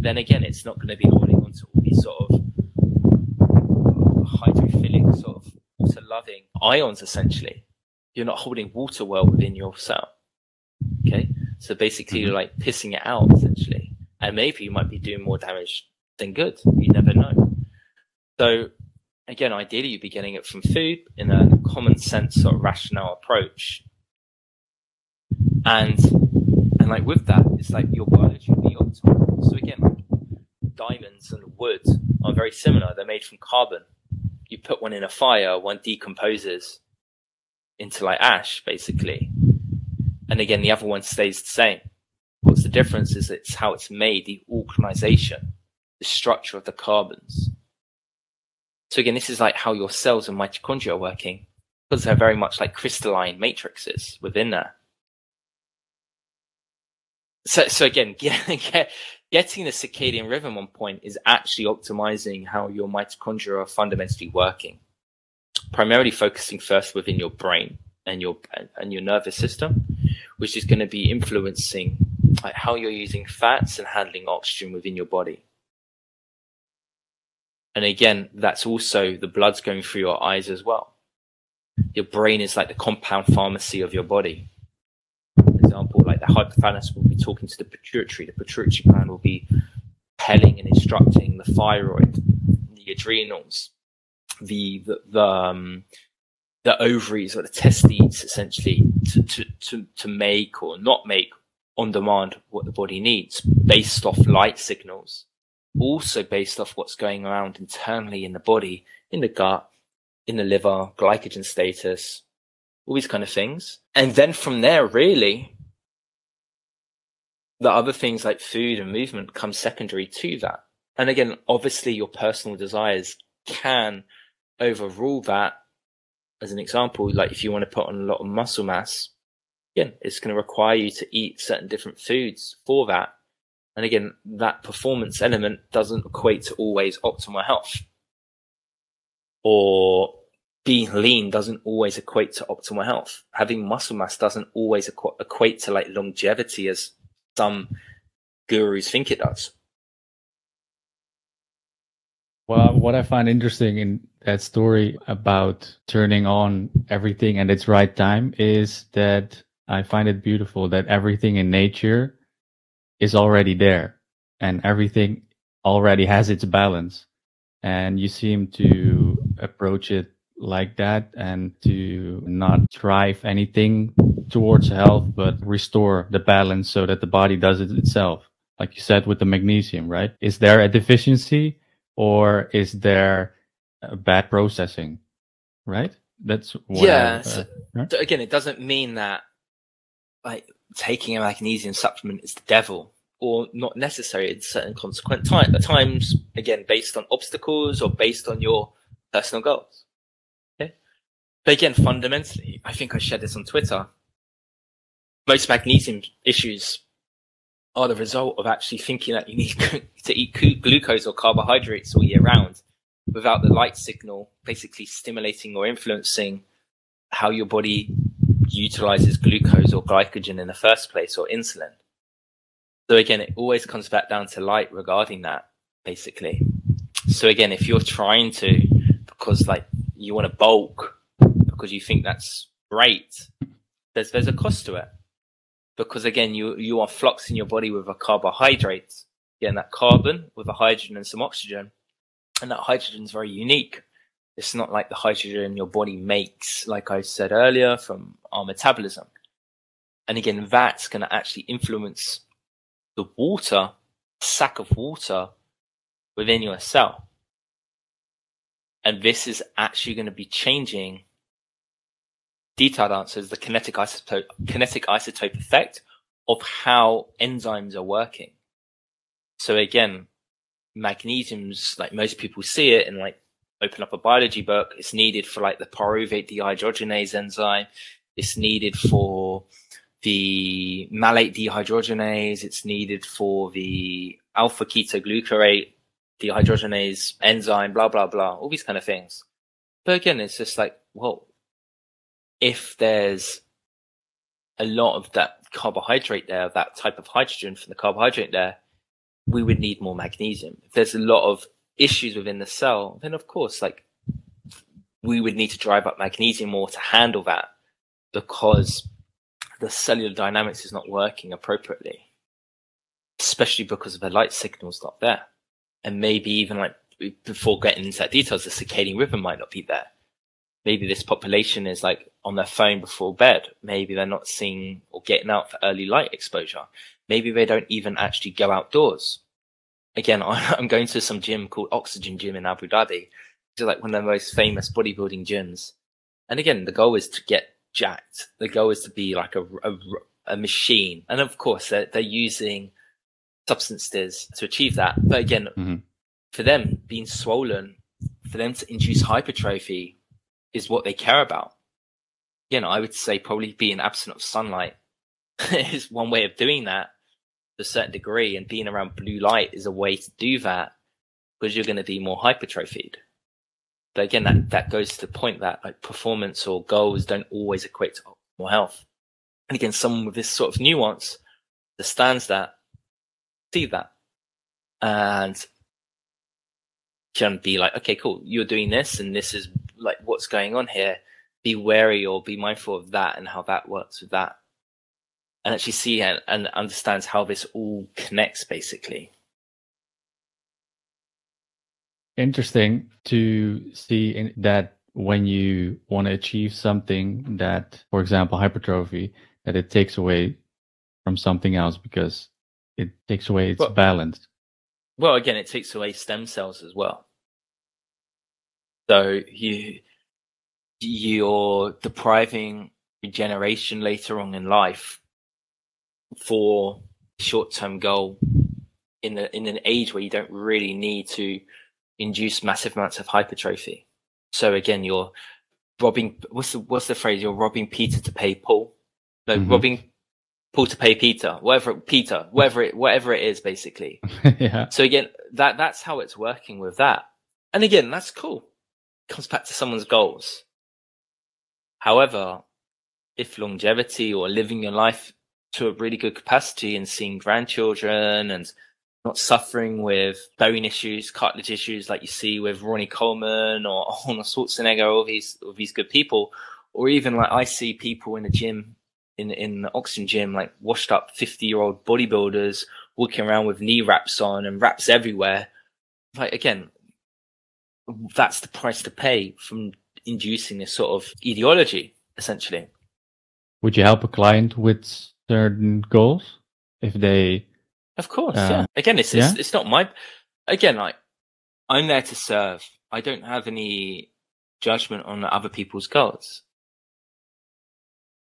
then again, it's not going to be holding on to all these sort of hydrophilic, sort of water loving ions, essentially. You're not holding water well within your cell. Okay. So basically, mm-hmm. you're like pissing it out, essentially. And maybe you might be doing more damage than good. You never know. So again, ideally you'd be getting it from food in a common sense sort of rational approach. And and like with that, it's like your biology will be optimal. So again, diamonds and wood are very similar. They're made from carbon. You put one in a fire, one decomposes into like ash, basically. And again, the other one stays the same. What's the difference is it's how it's made, the organization, the structure of the carbons. So again, this is like how your cells and mitochondria are working because they're very much like crystalline matrices within there. So, so again, <laughs> get, get, getting the circadian rhythm on point is actually optimizing how your mitochondria are fundamentally working. Primarily focusing first within your brain and your and your nervous system, which is going to be influencing like how you're using fats and handling oxygen within your body. And again, that's also the blood's going through your eyes as well. Your brain is like the compound pharmacy of your body. For example, like the hypothalamus will be talking to the pituitary, the pituitary gland will be telling and instructing the thyroid, the adrenals, the the, the um, the ovaries or the testes essentially to, to, to, to make or not make on demand what the body needs based off light signals also based off what's going around internally in the body, in the gut, in the liver, glycogen status, all these kind of things. And then from there, really, the other things like food and movement come secondary to that. And again, obviously your personal desires can overrule that. As an example, like if you want to put on a lot of muscle mass, again, it's going to require you to eat certain different foods for that and again, that performance element doesn't equate to always optimal health. Or being lean doesn't always equate to optimal health. Having muscle mass doesn't always equ- equate to like longevity as some gurus think it does. Well, what I find interesting in that story about turning on everything at its right time is that I find it beautiful that everything in nature is already there and everything already has its balance. And you seem to approach it like that and to not drive anything towards health, but restore the balance so that the body does it itself. Like you said with the magnesium, right? Is there a deficiency or is there a bad processing? Right? That's yeah. I, uh, right? Again, it doesn't mean that like taking a magnesium supplement is the devil or not necessary in certain consequent time, times, again, based on obstacles or based on your personal goals. Okay. But again, fundamentally, I think I shared this on Twitter. Most magnesium issues are the result of actually thinking that you need <laughs> to eat glucose or carbohydrates all year round without the light signal basically stimulating or influencing how your body utilizes glucose or glycogen in the first place or insulin. So again, it always comes back down to light regarding that, basically. So again, if you're trying to, because like you want to bulk, because you think that's great, there's there's a cost to it. Because again, you you are fluxing your body with a carbohydrate, getting that carbon with a hydrogen and some oxygen, and that hydrogen is very unique. It's not like the hydrogen your body makes, like I said earlier, from our metabolism. And again, that's going to actually influence the water, sack of water within your cell. And this is actually going to be changing detailed answers, the kinetic isotope, kinetic isotope effect of how enzymes are working. So again, magnesium's like most people see it and like open up a biology book. It's needed for like the pyruvate dehydrogenase enzyme. It's needed for the malate dehydrogenase. It's needed for the alpha ketoglutarate dehydrogenase enzyme, blah, blah, blah, all these kind of things. But again, it's just like, well, if there's a lot of that carbohydrate there, that type of hydrogen from the carbohydrate there, we would need more magnesium. If there's a lot of issues within the cell, then of course, like we would need to drive up magnesium more to handle that because the cellular dynamics is not working appropriately. especially because of the light signal's not there. And maybe even like before getting into that details, the circadian rhythm might not be there. Maybe this population is like on their phone before bed. Maybe they're not seeing or getting out for early light exposure. Maybe they don't even actually go outdoors. Again, <laughs> I'm going to some gym called Oxygen Gym in Abu Dhabi. It's like one of the most famous bodybuilding gyms. And again, the goal is to get jacked. The goal is to be like a, a, a machine. And of course, they're, they're using substances to achieve that. But again, mm-hmm. for them, being swollen, for them to induce hypertrophy is what they care about. You know, I would say probably being absent of sunlight <laughs> is one way of doing that a certain degree, and being around blue light is a way to do that because you're going to be more hypertrophied. But again, that, that goes to the point that like performance or goals don't always equate to optimal health. And again, someone with this sort of nuance understands that, see that, and can be like, okay, cool, you're doing this, and this is like what's going on here. Be wary or be mindful of that and how that works with that, and actually see and, and understands how this all connects, basically. Interesting to see in, that when you want to achieve something that, for example, hypertrophy, that it takes away from something else because it takes away its well, balance. Well, again, it takes away stem cells as well. So you you're depriving regeneration later on in life for short term goal in the in an age where you don't really need to induce massive amounts of hypertrophy. So again, you're robbing what's the what's the phrase? You're robbing Peter to pay Paul. No, mm-hmm. robbing Paul to pay Peter, whatever Peter, whatever it whatever it is, basically. <laughs> yeah. So again, that that's how it's working with that. And again, that's cool. It comes back to someone's goals. However, if longevity or living your life to a really good capacity and seeing grandchildren and not suffering with bone issues, cartilage issues like you see with Ronnie Coleman or <laughs> Arnold Schwarzenegger, all these all these good people, or even like I see people in the gym in in the oxygen gym, like washed up fifty year old bodybuilders walking around with knee wraps on and wraps everywhere. Like again, that's the price to pay from inducing this sort of ideology, essentially. Would you help a client with certain goals if they of course, uh, yeah. Again, it's, yeah? it's it's not my. Again, like I'm there to serve. I don't have any judgment on other people's goals.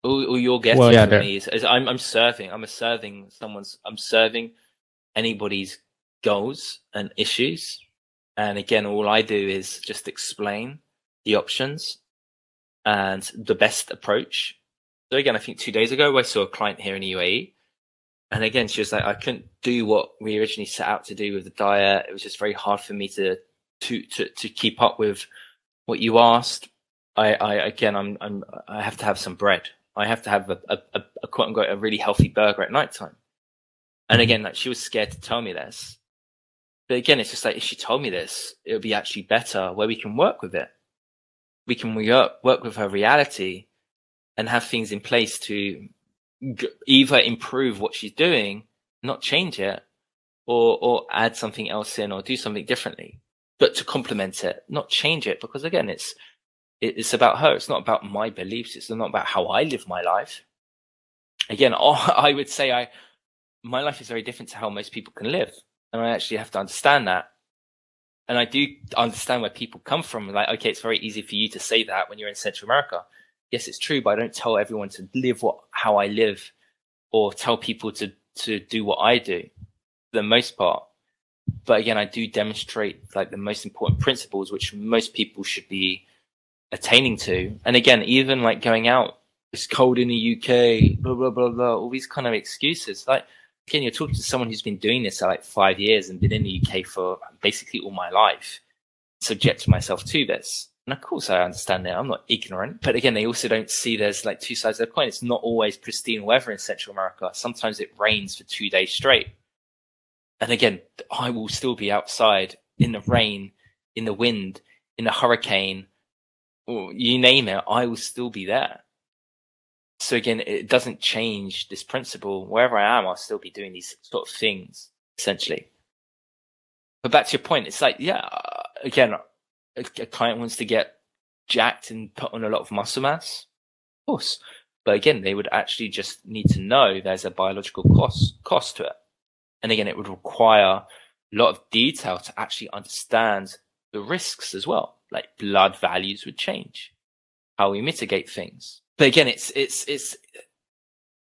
All, all you're getting well, yeah, from me is, is, I'm I'm serving. I'm a serving someone's. I'm serving anybody's goals and issues. And again, all I do is just explain the options and the best approach. So again, I think two days ago I saw a client here in the UAE and again, she was like, I couldn't do what we originally set out to do with the diet. It was just very hard for me to to to, to keep up with what you asked. I, I again, I'm I'm I have to have some bread. I have to have a, a, a quote unquote a really healthy burger at night time. And mm-hmm. again, like she was scared to tell me this. But again, it's just like if she told me this, it would be actually better where we can work with it. We can work work with her reality and have things in place to either improve what she's doing, not change it, or or add something else in or do something differently, but to complement it, not change it, because again, it's it's about her. It's not about my beliefs. It's not about how I live my life. Again, <laughs> I would say I my life is very different to how most people can live, and I actually have to understand that. And I do understand where people come from. Like, okay, it's very easy for you to say that when you're in Central America yes, it's true, but I don't tell everyone to live what how I live or tell people to to do what I do for the most part. But again, I do demonstrate like the most important principles which most people should be attaining to. And again, even like going out, it's cold in the UK, blah blah blah blah, all these kind of excuses. Like again, you're talking to someone who's been doing this for like five years and been in the UK for basically all my life, subject myself to this. And of course, I understand that. I'm not ignorant. But again, they also don't see there's like two sides of the coin. It's not always pristine weather in Central America. Sometimes it rains for two days straight. And again, I will still be outside in the rain, in the wind, in the hurricane, or you name it. I will still be there. So again, it doesn't change this principle. Wherever I am, I'll still be doing these sort of things, essentially. But back to your point, it's like, yeah, again, a, a client wants to get jacked and put on a lot of muscle mass. Of course. But again, they would actually just need to know there's a biological cost, cost to it. And again, it would require a lot of detail to actually understand the risks as well. Like blood values would change, how we mitigate things. But again, it's, it's, it's,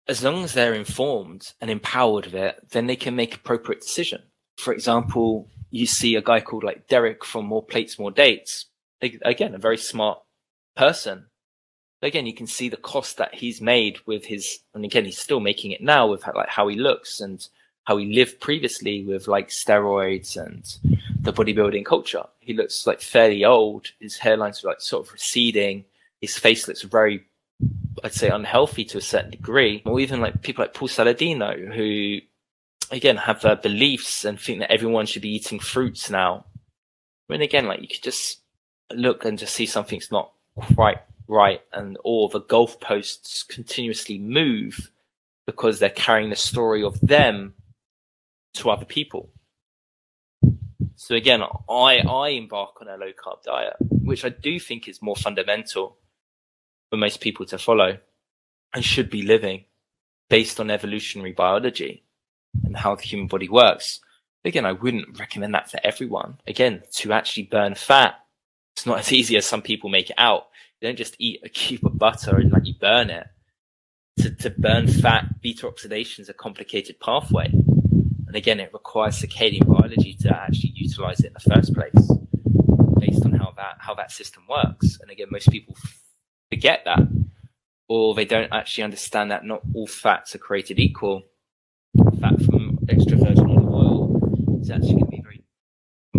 as long as they're informed and empowered of it, then they can make appropriate decision. For example, you see a guy called like Derek from More Plates, More Dates. Again, a very smart person. But again, you can see the cost that he's made with his, and again, he's still making it now with like how he looks and how he lived previously with like steroids and the bodybuilding culture. He looks like fairly old. His hairline's like sort of receding. His face looks very, I'd say, unhealthy to a certain degree. Or even like people like Paul Saladino, who again have beliefs and think that everyone should be eating fruits now. When again, like you could just look and just see something's not quite right, and or the goalposts continuously move because they're carrying the story of them to other people. So again, I I embark on a low carb diet, which I do think is more fundamental for most people to follow, and should be living based on evolutionary biology and how the human body works. Again, I wouldn't recommend that for everyone. Again, to actually burn fat, it's not <laughs> as easy as some people make it out. You don't just eat a cube of butter and like you burn it. To, to burn fat, beta oxidation is a complicated pathway. And again, it requires circadian biology to actually utilize it in the first place based on how that, how that system works. And again, most people forget that or they don't actually understand that not all fats are created equal fat from extra virgin olive oil is actually going to be very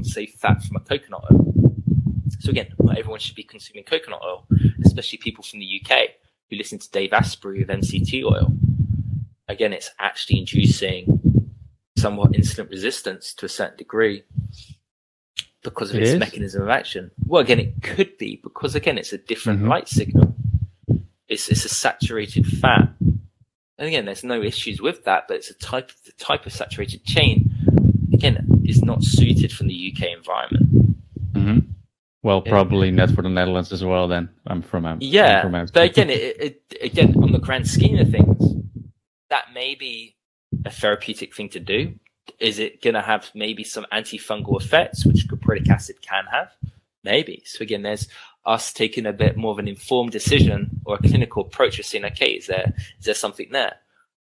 safe fat from a coconut oil. So again, not everyone should be consuming coconut oil, especially people from the UK who listen to Dave Asprey of MCT oil. Again, it's actually inducing somewhat insulin resistance to a certain degree because of it its is? mechanism of action. Well, again, it could be because again, it's a different mm-hmm. light signal. It's it's a saturated fat and again, there's no issues with that, but it's a type of the type of saturated chain. Again, is not suited from the UK environment. Mm-hmm. Well, probably not for the Netherlands as well. Then I'm from Am- yeah, I'm from but again, it, it, again on the grand scheme of things, that may be a therapeutic thing to do. Is it going to have maybe some antifungal effects, which capric acid can have? Maybe. So again, there's us taking a bit more of an informed decision or a clinical approach of saying, okay, is there, is there something there?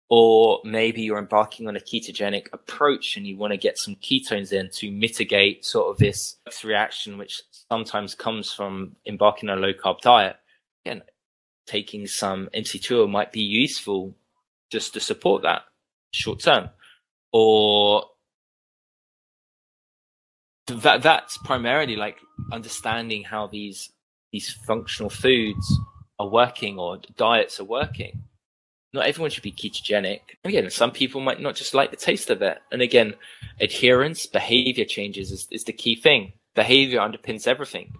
Or maybe you're embarking on a ketogenic approach and you want to get some ketones in to mitigate sort of this reaction, which sometimes comes from embarking on a low carb diet. Again, taking some MCT might be useful just to support that short term. Or that that's primarily like understanding how these these functional foods are working or diets are working. Not everyone should be ketogenic. Again, some people might not just like the taste of it. And again, adherence, behavior changes is, is the key thing. Behavior underpins everything.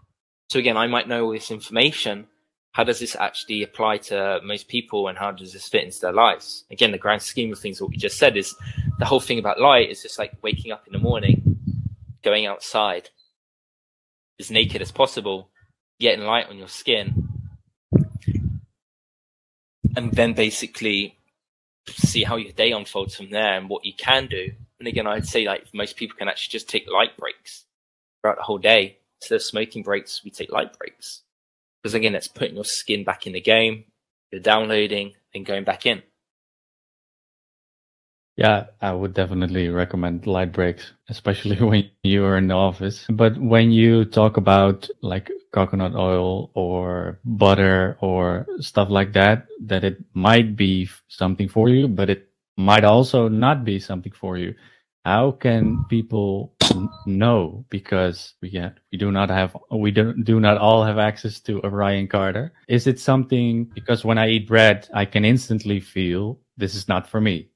So again, I might know all this information. How does this actually apply to most people and how does this fit into their lives? Again, the grand scheme of things, what we just said is the whole thing about light is just like waking up in the morning, going outside as naked as possible, getting light on your skin, and then basically see how your day unfolds from there and what you can do. And again, I'd say like most people can actually just take light breaks throughout the whole day. Instead of smoking breaks, we take light breaks. Because again, it's putting your skin back in the game. You're downloading and going back in. Yeah, I would definitely recommend light breaks, especially <laughs> when you are in the office. But when you talk about like coconut oil or butter or stuff like that, that it might be something for you, but it might also not be something for you. How can people know? Because we get, we do not have, we do, do not all have access to a Ryan Carter. Is it something, because when I eat bread, I can instantly feel this is not for me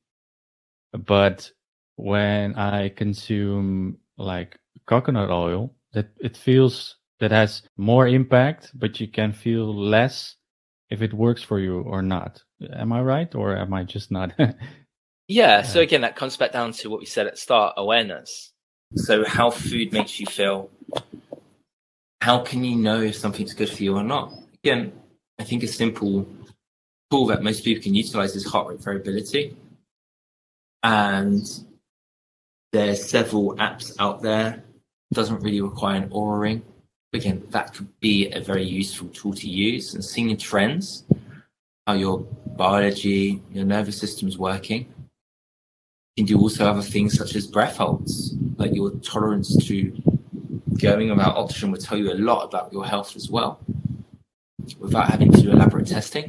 but when I consume like coconut oil, that it feels that has more impact, but you can feel less if it works for you or not. Am I right, or am I just not? <laughs> yeah. So again, that comes back down to what we said at start: awareness. So how food makes you feel. How can you know if something's good for you or not? Again, I think a simple tool that most people can utilize is heart rate variability. And there's several apps out there. Doesn't really require an Oura ring. Again, that could be a very useful tool to use and seeing trends, how your biology, your nervous system is working. You can do also other things such as breath holds, like your tolerance to going without oxygen will tell you a lot about your health as well, without having to do elaborate testing.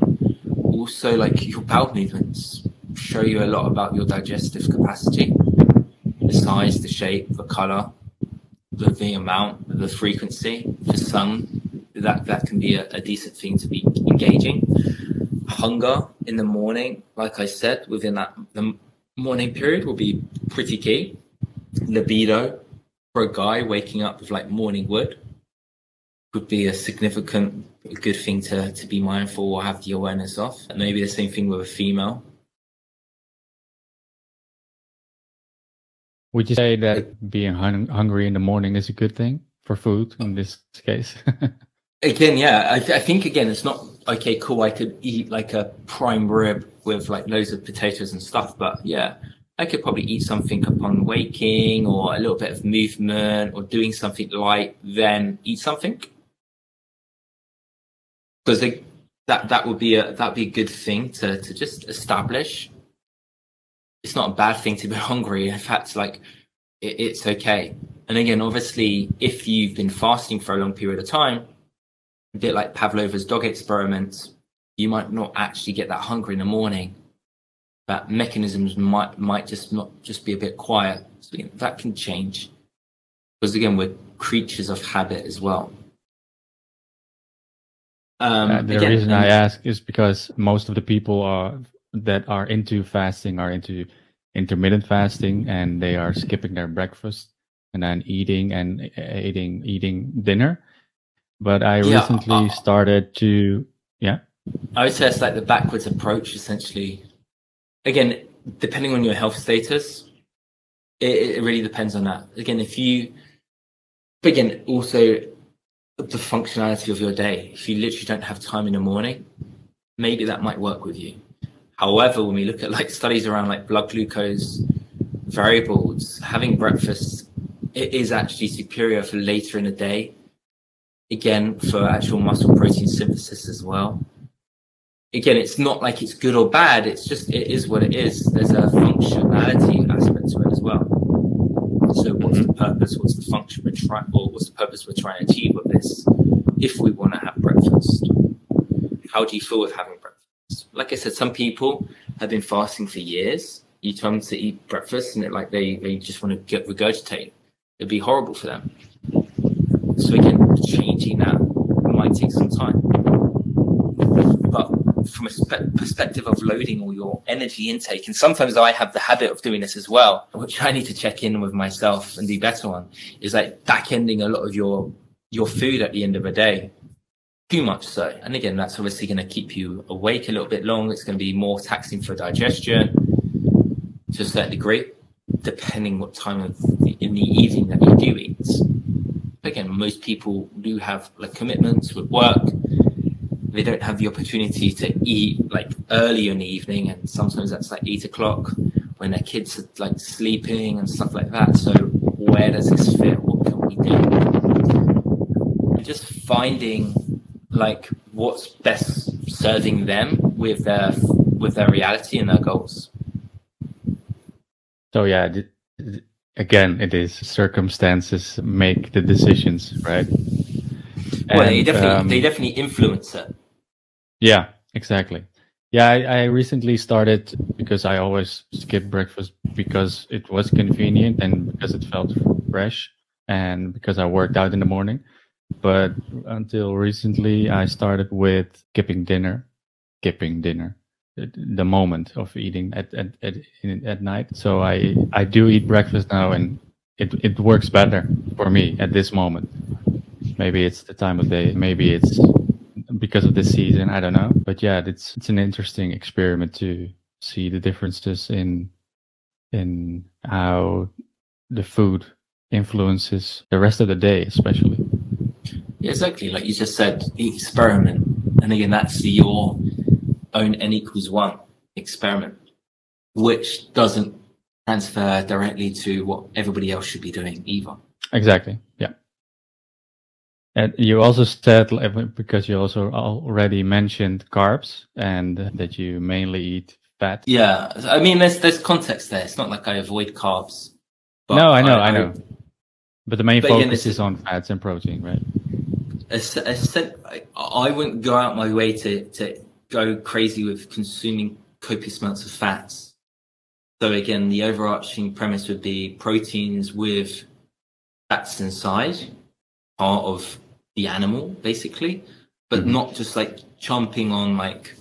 Also, like your bowel movements show you a lot about your digestive capacity, the size, the shape, the color, the, the amount, the frequency. For some, that that can be a, a decent thing to be engaging. Hunger in the morning, like I said, within that the morning period will be pretty key. Libido for a guy waking up with like morning wood would be a significant good thing to, to be mindful or have the awareness of. And maybe the same thing with a female. Would you say that being hung- hungry in the morning is a good thing for food in this case? <laughs> again, yeah, I, th- I, think again, it's not okay. Cool, I could eat like a prime rib with like loads of potatoes and stuff, but yeah, I could probably eat something upon waking or a little bit of movement or doing something light, then eat something. Because that that would be a that would be a good thing to to just establish it's not a bad thing to be <laughs> hungry. In fact, like it, it's okay. And again, obviously, if you've been fasting for a long period of time, a bit like Pavlova's dog experiment, you might not actually get that hungry in the morning. That mechanisms might might just not just be a bit quiet. So again, that can change. Because again, we're creatures of habit as well. Um, uh, the again, reason I ask is because most of the people are that are into fasting are into intermittent fasting and they are skipping their breakfast and then eating and eating eating dinner. But i yeah, recently uh, started to yeah? I would say it's like the backwards approach essentially. Again depending on your health status it, it really depends on that. Again if you but again also the functionality of your day. If you literally don't have time in the morning maybe that might work with you However, when we look at like studies around like blood glucose variables, having breakfast it is actually superior for later in the day. Again, for actual muscle protein synthesis as well. Again, it's not like it's good or bad. It's just it is what it is. There's a functionality aspect to it as well. So, what's the mm-hmm. purpose? What's the function we're trying, or what's the purpose we're trying to achieve with this? If we want to have breakfast, how do you feel with having breakfast? Like I said, some people have been fasting for years. You tell them to eat breakfast and it like they, they just want to get regurgitate. It'd be horrible for them. So again, changing that might take some time. But from a spe- perspective of loading all your energy intake, and sometimes I have the habit of doing this as well, which I need to check in with myself and do better on, is like back ending a lot of your your food at the end of the day too much so. And again, that's obviously going to keep you awake a little bit long. It's going to be more taxing for digestion to a certain degree, depending what time of the, in the evening that you do eat. Again, most people do have like commitments with work. They don't have the opportunity to eat like early in the evening, and sometimes that's like eight o'clock when their kids are like sleeping and stuff like that. So where does this fit? What can we do? Just finding like what's best serving them with their with their reality and their goals. So yeah, again, it is circumstances make the decisions, right? Well, and, they definitely um, they definitely influence it. Yeah, exactly. Yeah, I, I, recently started because I always skip breakfast because it was convenient and because it felt fresh and because I worked out in the morning. But until recently, I started with skipping dinner, skipping dinner, the moment of eating at at at, at night. So I I do eat breakfast now, and it it works better for me at this moment. Maybe it's the time of day. Maybe it's because of the season. I don't know, but yeah, it's it's an interesting experiment to see the differences in in how the food influences the rest of the day, especially. Exactly. Like you just said, the experiment, and again, that's your own n equals one experiment, which doesn't transfer directly to what everybody else should be doing either. Exactly. Yeah. And you also said, because you also already mentioned carbs and that you mainly eat fat. Yeah. I mean, there's, there's context there. It's not like I avoid carbs. no, I know, I, I know. But the main but focus again, is on fats and protein, right? I wouldn't go out my way to, to go crazy with consuming copious amounts of fats. So again, the overarching premise would be proteins with fats inside, part of the animal, basically, but mm-hmm. not just like chomping on like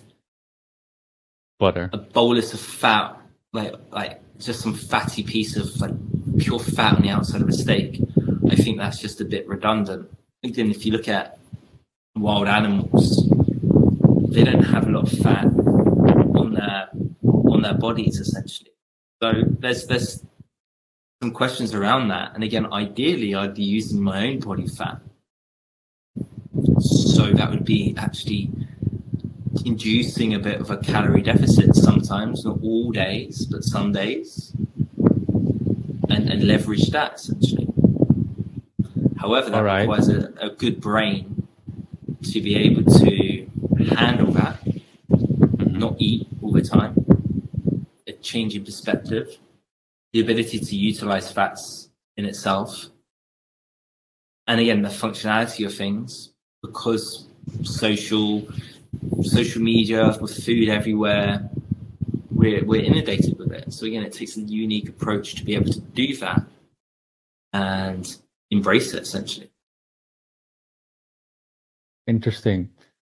butter, a bolus of fat, like like just some fatty piece of like pure fat on the outside of a steak. I think that's just a bit redundant. Again, if you look at wild animals, they don't have a lot of fat on their on their bodies essentially. So there's there's some questions around that. And again, ideally, I'd be using my own body fat. So that would be actually inducing a bit of a calorie deficit sometimes, not all days, but some days, and, and leverage that essentially. However, that right. requires a, a good brain to be able to handle that, mm-hmm. not eat all the time, a change in perspective, the ability to utilize fats in itself. And again, the functionality of things, because social social media with food everywhere, we're we're inundated with it. So again, it takes a unique approach to be able to do that and embrace it essentially. Interesting.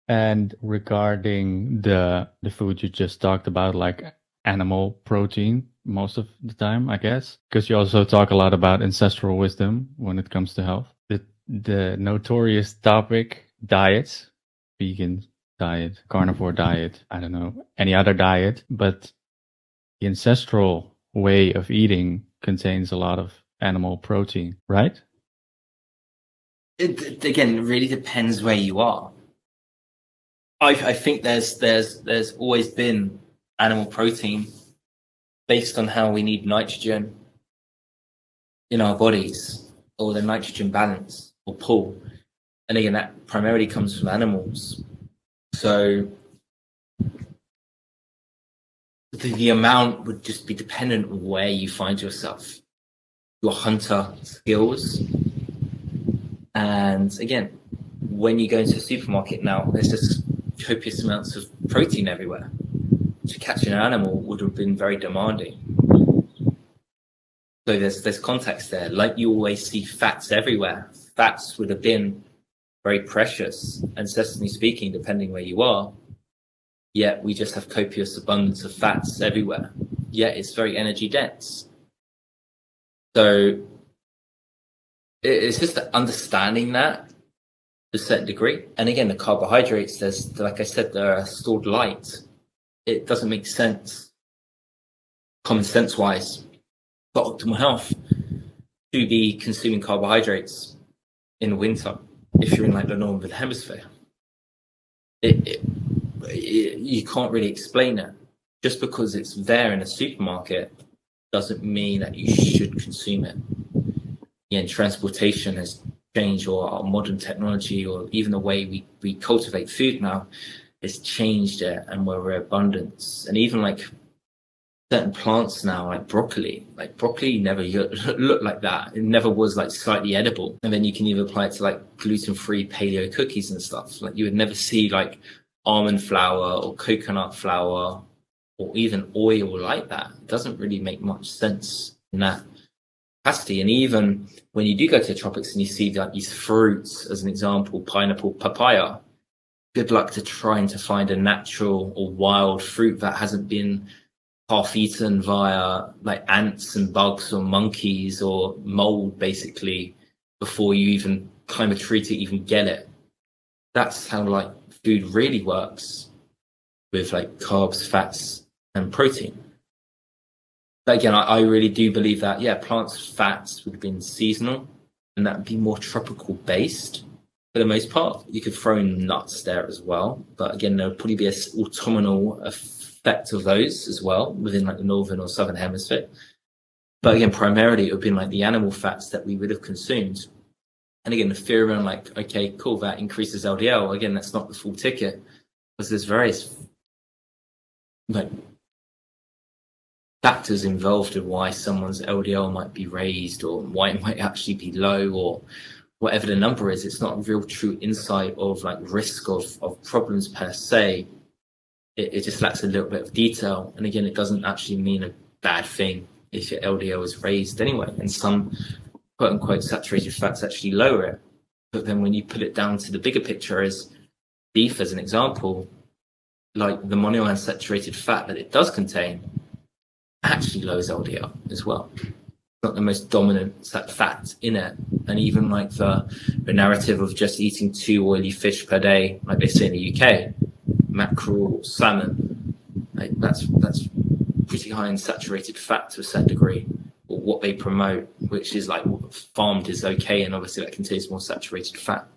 And regarding the the food you just talked about, like animal protein, most of the time, I guess, because you also talk a lot about ancestral wisdom when it comes to health. The the notorious topic diets, vegan diet, carnivore diet, I don't know, any other diet, but the ancestral way of eating contains a lot of animal protein, right? It, again, it really depends where you are. I, I think there's there's there's always been animal protein based on how we need nitrogen in our bodies or the nitrogen balance or pull. And again, that primarily comes from animals. So the, the amount would just be dependent on where you find yourself, your hunter skills. And again, when you go into a supermarket now, there's just copious amounts of protein everywhere to catch an animal would have been very demanding. So there's there's context there. Like you always see fats everywhere. Fats would have been very precious, ancestally speaking, depending where you are. Yet we just have copious abundance of fats everywhere. Yet it's very energy dense. So it's just understanding that to a certain degree. And again, the carbohydrates, there's like I said, they're stored light it doesn't make sense, common sense wise, for optimal health to be consuming carbohydrates in winter if you're in like the northern hemisphere. It, it, it, you can't really explain it. Just because it's there in a supermarket doesn't mean that you should consume it. Again, transportation has changed, or our modern technology, or even the way we, we cultivate food now has changed it and we're abundance. And even like certain plants now, like broccoli, like broccoli never <laughs> looked like that. It never was like slightly edible. And then you can even apply it to like gluten free paleo cookies and stuff. Like you would never see like almond flour or coconut flour or even oil like that. It doesn't really make much sense in that capacity. And even when you do go to the tropics and you see like these fruits, as an example, pineapple, papaya, good luck to trying to find a natural or wild fruit that hasn't been half eaten via like ants and bugs or monkeys or mold basically before you even climb a tree to even get it. That's how like food really works with like carbs, fats, and protein. But again, I, I really do believe that, yeah, plants' fats would have been seasonal and that would be more tropical based for the most part. You could throw in nuts there as well. But again, there would probably be an autumnal effect of those as well within like the northern or southern hemisphere. But again, primarily it would have been like the animal fats that we would have consumed. And again, the fear around like, okay, cool, that increases LDL. Again, that's not the full ticket because there's various like factors involved in why someone's LDL might be raised or why it might actually be low or whatever the number is. It's not a real true insight of like risk of, of problems per se. It, it just lacks a little bit of detail. And again, it doesn't actually mean a bad thing if your LDL is raised anyway. And some quote unquote saturated fats actually lower it. But then when you put it down to the bigger picture as beef as an example, like the monounsaturated fat that it does contain actually lowers LDL as well. Not the most dominant fat in it. And even like the, the narrative of just eating two oily fish per day, like they say in the UK, mackerel, salmon, like that's that's pretty high in saturated fat to a certain degree, or what they promote, which is like farmed is okay, and obviously that contains more saturated fat.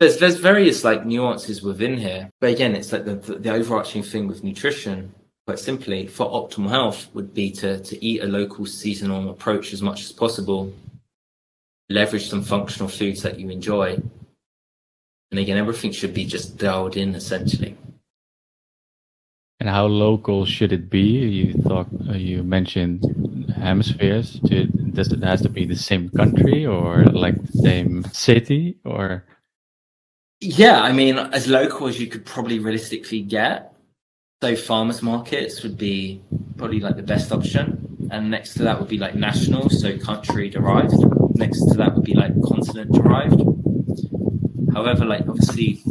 There's there's various like nuances within here, but again, it's like the, the, the overarching thing with nutrition quite simply, for optimal health would be to, to eat a local seasonal approach as much as possible, leverage some functional foods that you enjoy. And again, everything should be just dialed in essentially. And how local should it be? You thought uh, you mentioned hemispheres. does it has to be the same country or like the same city or? Yeah, I mean, as local as you could probably realistically get. So farmers markets would be probably like the best option, and next to that would be like national, so country derived. Next to that would be like continent derived. However, like obviously,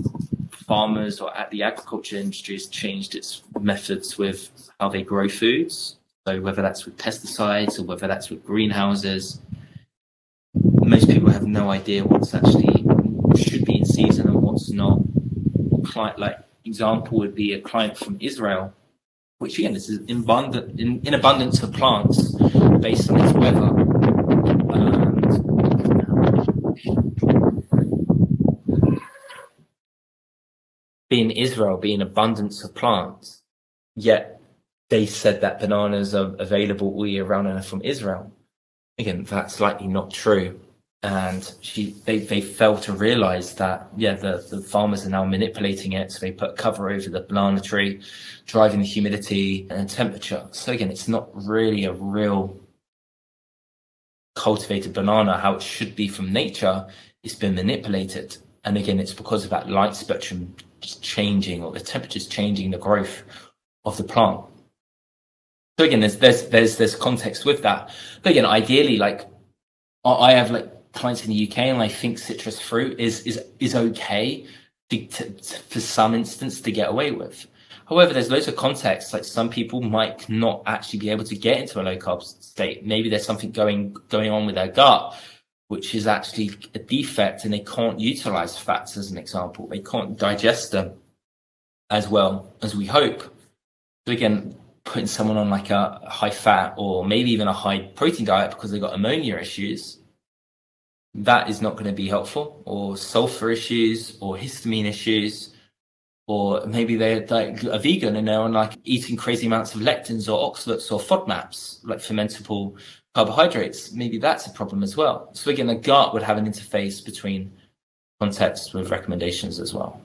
farmers or the agriculture industry has changed its methods with how they grow foods. So whether that's with pesticides or whether that's with greenhouses, most people have no idea what's actually should be in season and what's not. Like example would be a client from Israel, which again this is in, abundant, in, in abundance of plants based on its weather. And being Israel, being abundance of plants, yet they said that bananas are available all year round and are from Israel. Again, that's likely not true and she they, they fail to realize that yeah the, the farmers are now manipulating it. So they put cover over the banana tree driving the humidity and temperature. So again it's not really a real cultivated banana. How it should be from nature it's been manipulated. And again it's because of that light spectrum changing or the temperatures changing the growth of the plant. So again there's there's there's, there's context with that. But again ideally like I have like clients in the UK, and I think citrus fruit is is is okay to, to, for some instance to get away with. However, there's loads of contexts. Like some people might not actually be able to get into a low carb state. Maybe there's something going going on with their gut, which is actually a defect, and they can't utilize fats as an example. They can't digest them as well as we hope. So again, putting someone on like a high fat or maybe even a high protein diet because they've got ammonia issues that is not going to be helpful, or sulfur issues, or histamine issues, or maybe they're like a vegan and they're on like eating crazy amounts of lectins or oxalates or FODMAPs, like fermentable carbohydrates. Maybe that's a problem as well. So again, the gut would have an interface between context with recommendations as well.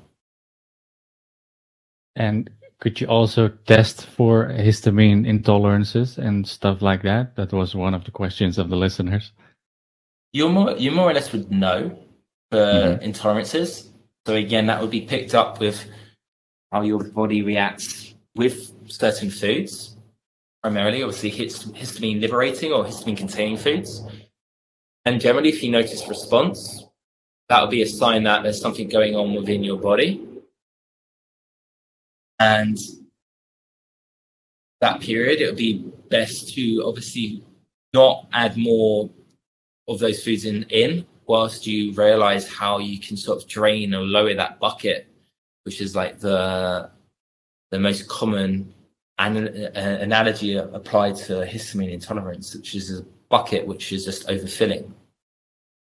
And could you also test for histamine intolerances and stuff like that? That was one of the questions of the listeners you more you more or less would know for mm-hmm. intolerances. So again, that would be picked up with how your body reacts with certain foods, primarily obviously histamine liberating or histamine containing foods. And generally, if you notice response, that would be a sign that there's something going on within your body. And that period, it would be best to obviously not add more of those foods in, in whilst you realize how you can sort of drain or lower that bucket which is like the the most common an, uh, analogy applied to histamine intolerance, which is a bucket which is just overfilling.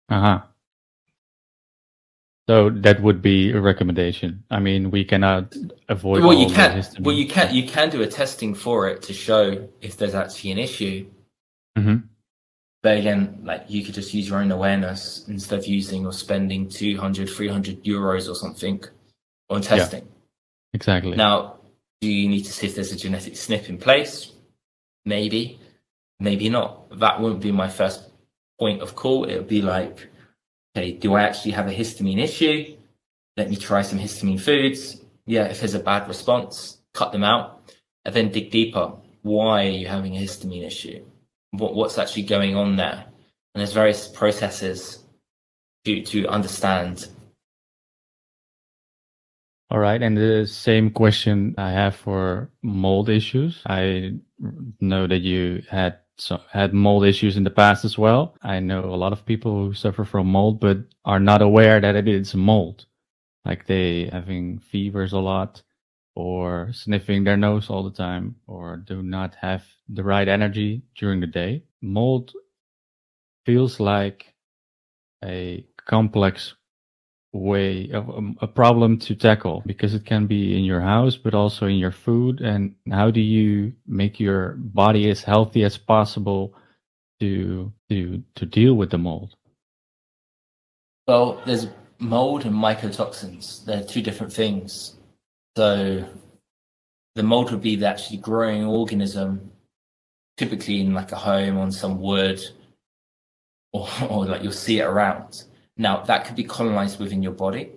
Uh huh. So that would be a recommendation. I mean, we cannot avoid. Well, you can. Well, you can. You can do a testing for it to show if there's actually an issue. Mm-hmm. But again, like you could just use your own awareness instead of using or spending 200, 300 euros or something on testing. Yeah, exactly. Now, do you need to see if there's a genetic SNP in place? Maybe, maybe not. That wouldn't be my first point of call. It would be like, okay, do I actually have a histamine issue? Let me try some histamine foods. Yeah, if there's a bad response, cut them out and then dig deeper. Why are you having a histamine issue? What, what's actually going on there. And there's various processes to, to understand. All right. And the same question I have for mold issues. I know that you had so had mold issues in the past as well. I know a lot of people who suffer from mold, but are not aware that it is mold. Like they having fevers a lot or sniffing their nose all the time or do not have the right energy during the day. Mold feels like a complex way of um, a problem to tackle because it can be in your house but also in your food. And how do you make your body as healthy as possible to to to deal with the mold? Well there's mold and mycotoxins. They're two different things so the mold would be the actually growing organism, typically in like a home on some wood, or, <laughs> or like you'll see it around. Now that could be colonized within your body.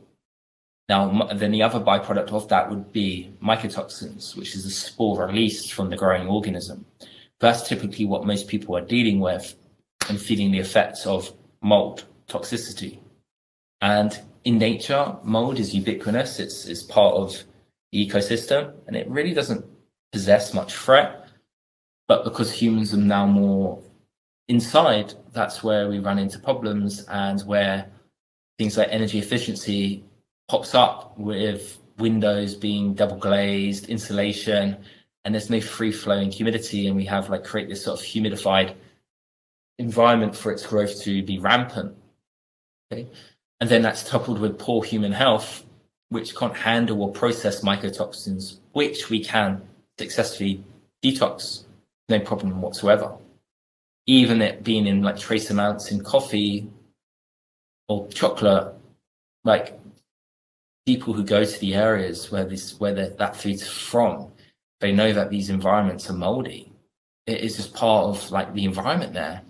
Now, then the other byproduct of that would be mycotoxins, which is a spore released from the growing organism. That's typically what most people are dealing with and feeling the effects of mold toxicity. And in nature, mold is ubiquitous. It's, it's part of ecosystem and it really doesn't possess much threat. But because humans are now more inside, that's where we run into problems and where things like energy efficiency pops up with windows being double glazed, insulation, and there's no free flowing humidity. And we have like create this sort of humidified environment for its growth to be rampant. Okay. And then that's coupled with poor human health which can't handle or process mycotoxins, which we can successfully detox, no problem whatsoever. Even it being in like trace amounts in coffee or chocolate, like people who go to the areas where this where that food's from, they know that these environments are moldy. It is just part of like the environment there.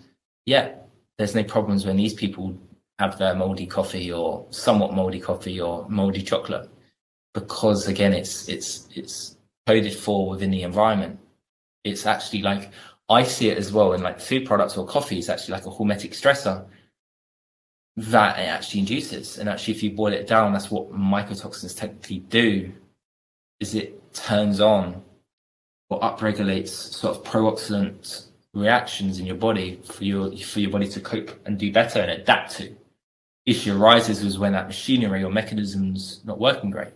Yeah, there's no problems when these people have their moldy coffee or somewhat moldy coffee or moldy chocolate. Because again it's it's it's coded for within the environment. It's actually like i see it as well in like food products or coffee it's actually like a hormetic stressor that it actually induces. And actually if you boil it down that's what mycotoxins technically do is it turns on or upregulates sort of pro-oxidant reactions in your body for your for your body to cope and do better and adapt to issue arises is when that machinery or mechanism's not working great.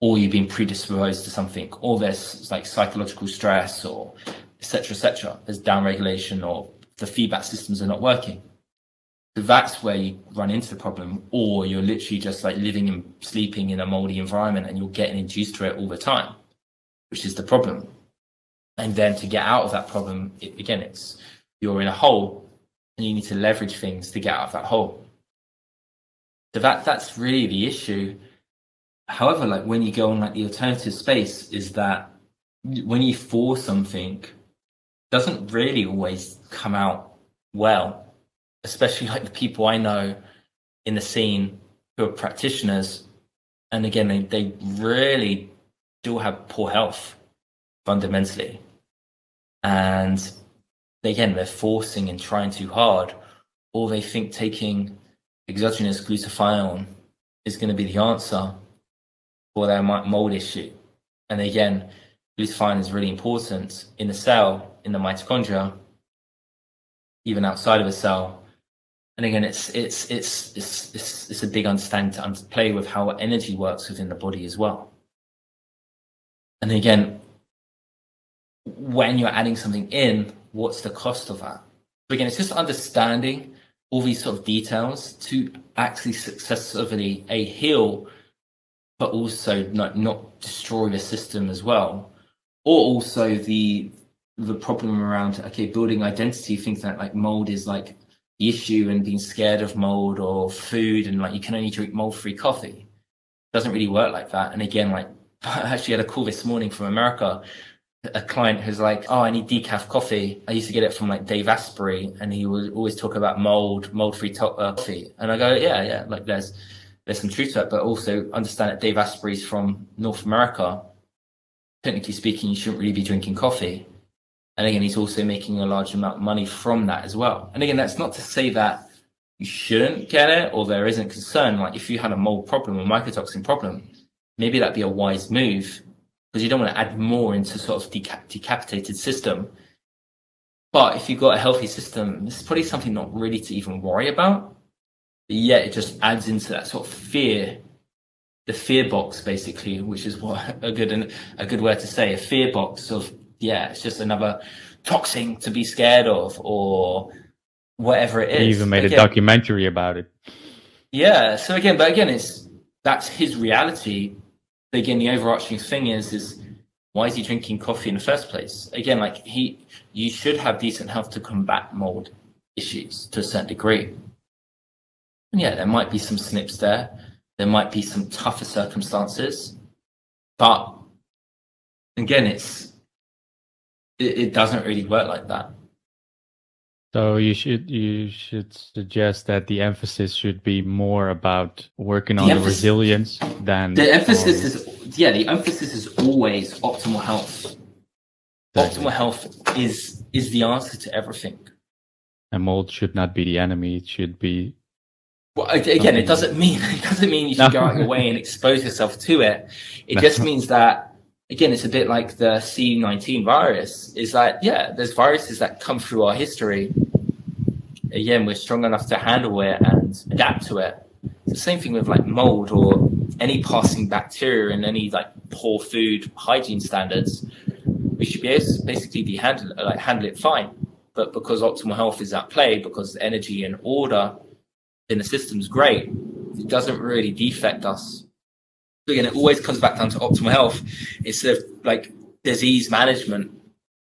Or you've been predisposed to something, or there's like psychological stress or etc. etc. There's downregulation or the feedback systems are not working. So that's where you run into the problem, or you're literally just like living and sleeping in a moldy environment and you're getting induced to it all the time, which is the problem. And then to get out of that problem, it, again, it's you're in a hole and you need to leverage things to get out of that hole. So that that's really the issue. However, like when you go on like the alternative space, is that when you force something, doesn't really always come out well. Especially like the people I know in the scene who are practitioners, and again, they, they really do have poor health fundamentally. And again, they're forcing and trying too hard, or they think taking exogenous glutathione is going to be the answer for their mold issue. And again, glutathione is really important in the cell, in the mitochondria, even outside of a cell. And again, it's it's it's it's it's, it's a big understanding to play with how energy works within the body as well. And again, when you're adding something in, what's the cost of that? But again, it's just understanding all these sort of details to actually successfully a heal, but also not not destroy the system as well, or also the the problem around okay building identity, things like like mold is like the issue and being scared of mold or food and like you can only drink mold free coffee. Doesn't really work like that. And again, like <laughs> I actually had a call this morning from America. A client who's like, "Oh, I need decaf coffee." I used to get it from like Dave Asprey, and he would always talk about mold, mold-free to- uh, coffee. And I go, "Yeah, yeah, like there's there's some truth to it, but also understand that Dave Asprey's from North America. Technically speaking, you shouldn't really be drinking coffee. And again, he's also making a large amount of money from that as well. And again, that's not to say that you shouldn't get it or there isn't concern. Like if you had a mold problem or mycotoxin problem, maybe that'd be a wise move because you don't want to add more into sort of deca- decapitated system. But if you've got a healthy system, this is probably something not really to even worry about. But yet it just adds into that sort of fear, the fear box basically, which is what <laughs> a good and a good word to say, a fear box of yeah, it's just another toxin to be scared of or whatever it is. He even made again, a documentary about it. Yeah. So again, but again, it's that's his reality. Again, the overarching thing is is why is he drinking coffee in the first place? Again, like he, you should have decent health to combat mold issues to a certain degree. And yeah, there might be some SNPs there. There might be some tougher circumstances, but again, it's it, it doesn't really work like that. So you should you should suggest that the emphasis should be more about working the on emphasis, the resilience than the emphasis is yeah the emphasis is always optimal health. Exactly. Optimal health is is the answer to everything. And mold should not be the enemy. It should be. Well, again, it doesn't mean <laughs> it doesn't mean you should no. go out your way and expose yourself to it. It no. <laughs> just means that again, it's a bit like the C19 virus. Is that, yeah, there's viruses that come through our history. Again, we're strong enough to handle it and adapt to it. It's the same thing with like mold or any passing bacteria and any like poor food hygiene standards. We should be able to basically be handle like handle it fine. But because optimal health is at play, because energy and order in the system is great, it doesn't really defect us again, it always comes back down to optimal health instead of like disease management.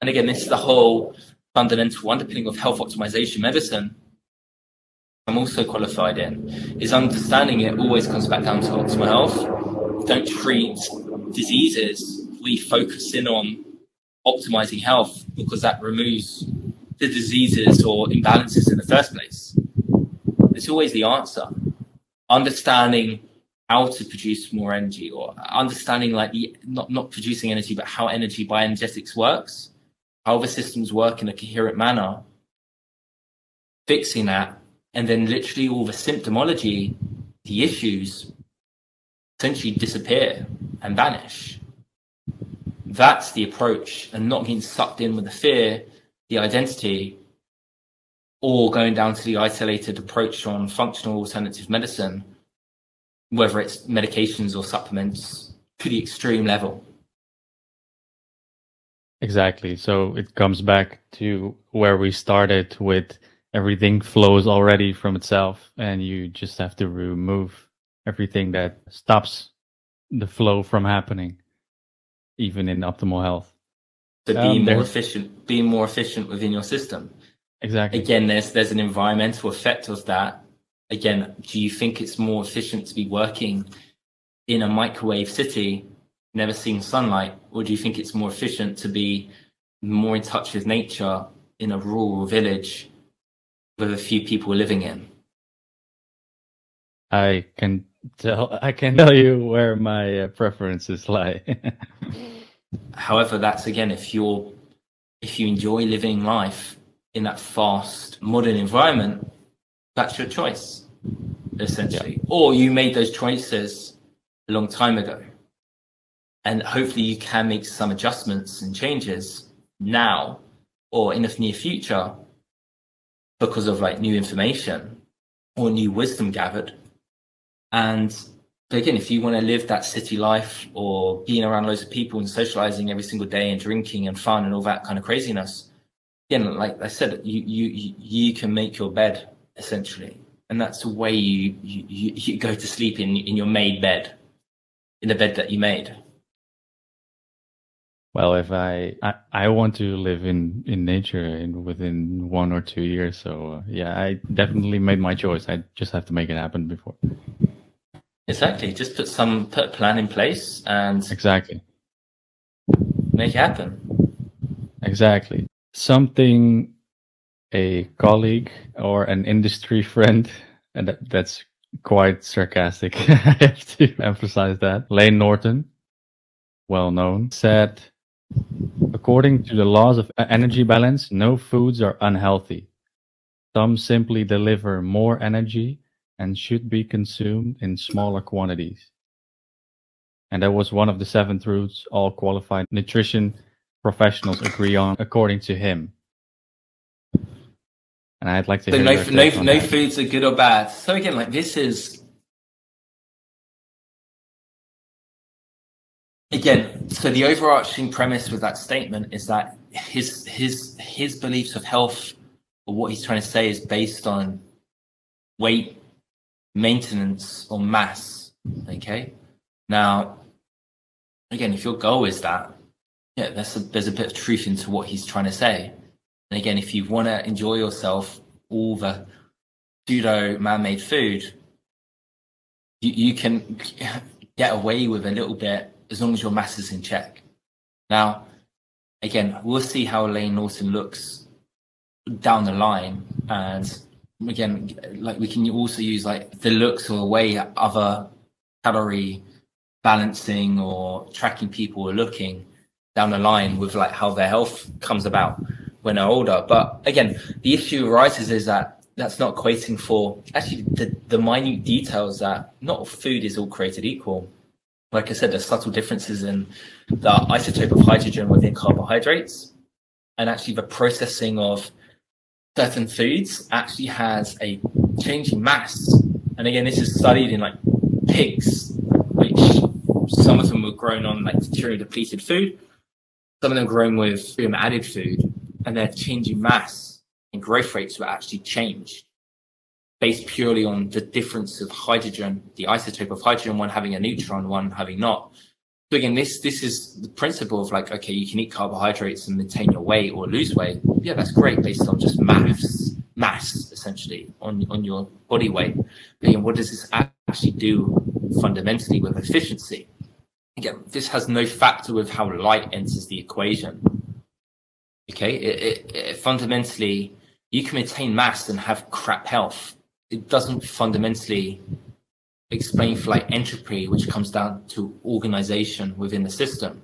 And again, this is the whole fundamental underpinning of health optimization medicine. I'm also qualified in is understanding it always comes back down to optimal health. Don't treat diseases. We focus in on optimizing health because that removes the diseases or imbalances in the first place. It's always the answer. Understanding how to produce more energy or understanding like the not not producing energy but how energy bioenergetics works how the systems work in a coherent manner fixing that and then literally all the symptomology the issues essentially disappear and vanish. That's the approach and not getting sucked in with the fear the identity or going down to the isolated approach on functional alternative medicine whether it's medications or supplements to the extreme level. Exactly. So it comes back to where we started with everything flows already from itself, and you just have to remove everything that stops the flow from happening, even in optimal health. So being um, more efficient, being more efficient within your system. Exactly. Again, there's there's an environmental effect of that again, do you think it's more efficient to be working in a microwave city, never seeing sunlight, or do you think it's more efficient to be more in touch with nature in a rural village with a few people living in? I can tell. I can tell you where my uh, preferences lie. <laughs> However, that's again if you're if you enjoy living life in that fast modern environment, that's your choice, essentially. Yeah. Or you made those choices a long time ago. And hopefully you can make some adjustments and changes now or in the near future because of like new information. or new wisdom gathered. And but again, if you want to live that city life or being around loads of people and socializing every single day and drinking and fun and all that kind of craziness, again, like I said, you you you can make your bed essentially, and that's the way you you, you go to sleep in in your made bed, in the bed that you made. Well, if I, I, I want to live in in nature in within one or two years, so uh, yeah, I definitely made my choice. I just have to make it happen before. Exactly. Just put some put a plan in place and exactly make it happen. Exactly. Something a colleague or an industry friend, and that, that's quite sarcastic. <laughs> I have to emphasize that. Layne Norton, well known, said According to the laws of energy balance, no foods are unhealthy. Some simply deliver more energy and should be consumed in smaller quantities. And that was one of the seven truths all qualified nutrition professionals agree on, according to him. And I'd like to so hear no, no, no foods are good or bad. So again, like this is again, so the overarching premise with that statement is that his his his beliefs of health or what he's trying to say is based on weight maintenance or mass. Okay. Now, again, if your goal is that, yeah, there's a, there's a bit of truth into what he's trying to say. And again, if you want to enjoy yourself, all the pseudo man-made food, you, you can get away with a little bit as long as your mass is in check. Now, again, we'll see how Layne Norton looks down the line. And again, like we can also use like the looks or the way other calorie balancing or tracking people are looking down the line with like how their health comes about when they're older. But again, the issue arises is that that's not equating for actually the, the minute details that not all food is all created equal like I said, there's subtle differences in the isotope of hydrogen within carbohydrates. And actually, the processing of certain foods actually has a changing mass. And again, this is studied in like pigs, which some of them were grown on like deuterium depleted food, some of them grown with added food, and their changing mass and growth rates were actually changed based purely on the difference of hydrogen, the isotope of hydrogen, one having a neutron, one having not. So again, this this is the principle of like, okay, you can eat carbohydrates and maintain your weight or lose weight. Yeah, that's great based on just mass, mass essentially on on your body weight. Again, what does this actually do fundamentally with efficiency? Again, this has no factor with how light enters the equation. Okay, it, it, it fundamentally you can maintain mass and have crap health it doesn't fundamentally explain for like entropy, which comes down to organization within the system.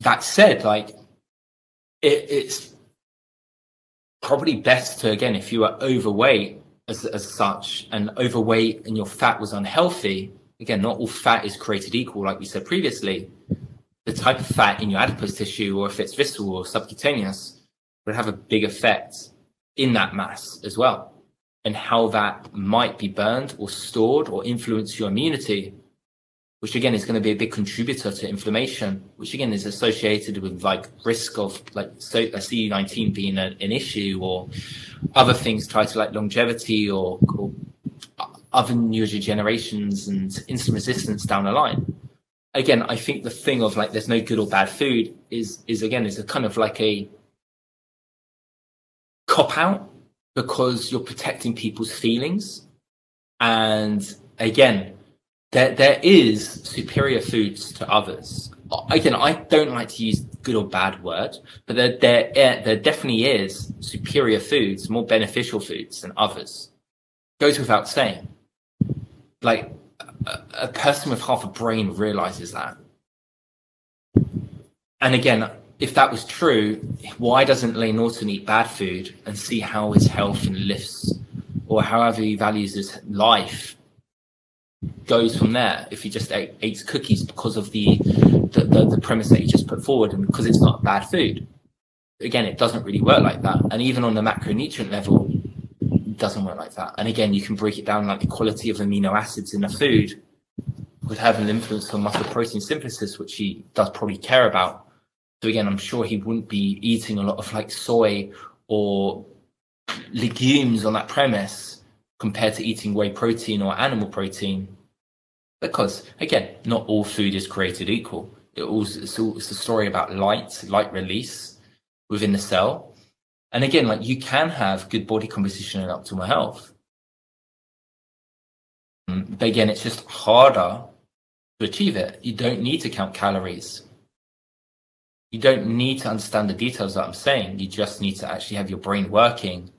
That said, like it, it's probably best to again, if you are overweight as, as such and overweight and your fat was unhealthy, again, not all fat is created equal, like we said previously. The type of fat in your adipose tissue, or if it's visceral or subcutaneous, would have a big effect in that mass as well and how that might be burned or stored or influence your immunity, which again is going to be a big contributor to inflammation, which again is associated with like risk of like so, a CD19 being a, an issue or other things tied to like longevity or, or other neurodegenerations and insulin resistance down the line. Again, I think the thing of like there's no good or bad food is is again is a kind of like a cop out because you're protecting people's feelings. And again, there there is superior foods to others. Again, I don't like to use good or bad word, but there there eh, there definitely is superior foods, more beneficial foods than others. Goes without saying. Like a, person with half a brain realizes that. And again, if that was true, why doesn't Layne Norton eat bad food and see how his health and lifts, or however he values his life, goes from there? If he just ate, eats cookies because of the, the, the the premise that he just put forward, and because it's not bad food. Again, it doesn't really work like that. And even on the macronutrient level, doesn't work like that. And again, you can break it down like the quality of amino acids in the mm-hmm. food would have an influence on muscle protein synthesis, which he does probably care about. So again, I'm sure he wouldn't be eating a lot of like soy or legumes on that premise compared to eating whey protein or animal protein. Because again, not all food is created equal. It also, it's, all, it's a story about light, light release within the cell. And again, like you can have good body composition and optimal health. Mm, but again, it's just harder to achieve it. You don't need to count calories. You don't need to understand the details that I'm saying. You just need to actually have your brain working.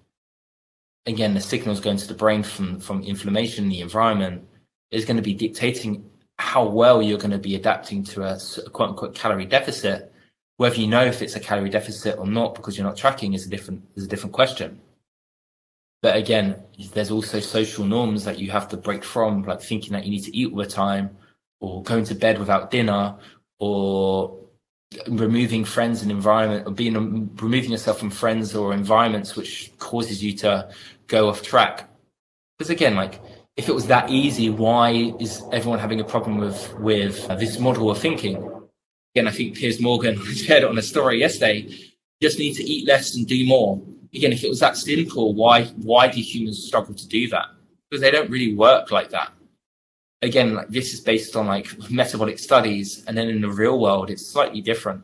Again, the signals going to the brain from, from inflammation in the environment is going to be dictating how well you're going to be adapting to a, a quote unquote calorie deficit. Whether you know if it's a calorie deficit or not because you're not tracking is a different is a different question. But again, there's also social norms that you have to break from, like thinking that you need to eat all the time, or going to bed without dinner, or removing friends and environment, or being removing yourself from friends or environments which causes you to go off track. Because again, like if it was that easy, why is everyone having a problem with with uh, this model of thinking? Again, I think Piers Morgan <laughs> it on a story yesterday. You just need to eat less and do more. Again, if it was that simple, why why do humans struggle to do that? Because they don't really work like that. Again, like this is based on like metabolic studies, and then in the real world, it's slightly different.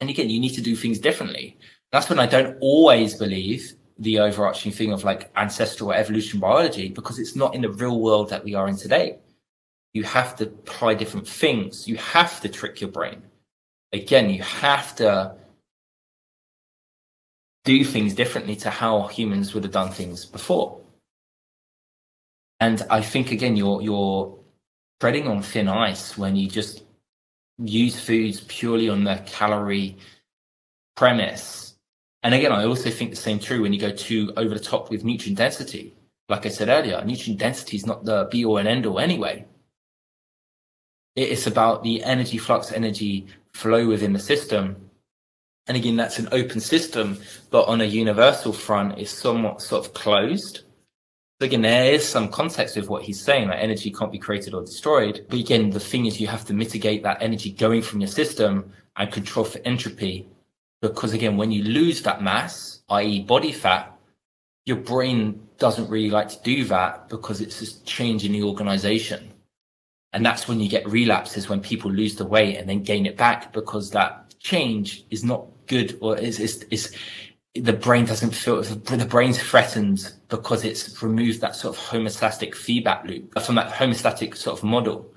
And again, you need to do things differently. That's when I don't always believe the overarching thing of like ancestral evolution biology because it's not in the real world that we are in today. You have to apply different things. You have to trick your brain. Again, you have to do things differently to how humans would have done things before. And I think again, you're you're treading on thin ice when you just use foods purely on the calorie premise and again, I also think the same true when you go too over the top with nutrient density. Like I said earlier, nutrient density is not the be all and end all anyway. It's about the energy flux, energy flow within the system. And again, that's an open system, but on a universal front, is somewhat sort of closed. So again, there is some context with what he's saying, that energy can't be created or destroyed. But again, the thing is you have to mitigate that energy going from your system and control for entropy because again, when you lose that mass, i.e., body fat, your brain doesn't really like to do that because it's just change in the organization. And that's when you get relapses when people lose the weight and then gain it back because that change is not good or is, is, is the brain doesn't feel the brain's threatened because it's removed that sort of homeostatic feedback loop from that homeostatic sort of model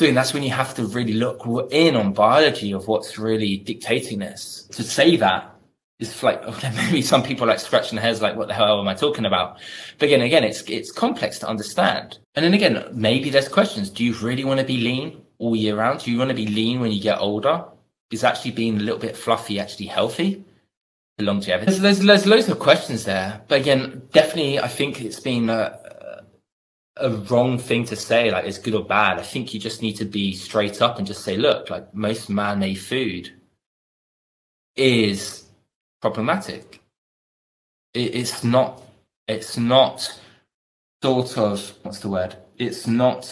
So that's when you have to really look in on biology of what's really dictating this. To say that is like okay, <laughs> maybe some people like scratching their heads like what the hell am I talking about? But again, again, it's it's complex to understand. And then again, maybe there's questions. Do you really want to be lean all year round? Do you want to be lean when you get older? Is actually being a little bit fluffy actually healthy? The longevity. There's, there's, there's loads of questions there. But again, definitely I think it's been uh, a wrong thing to say, like it's good or bad. I think you just need to be straight up and just say, look, like most man-made food is problematic. It, it's not. It's not sort of what's the word? It's not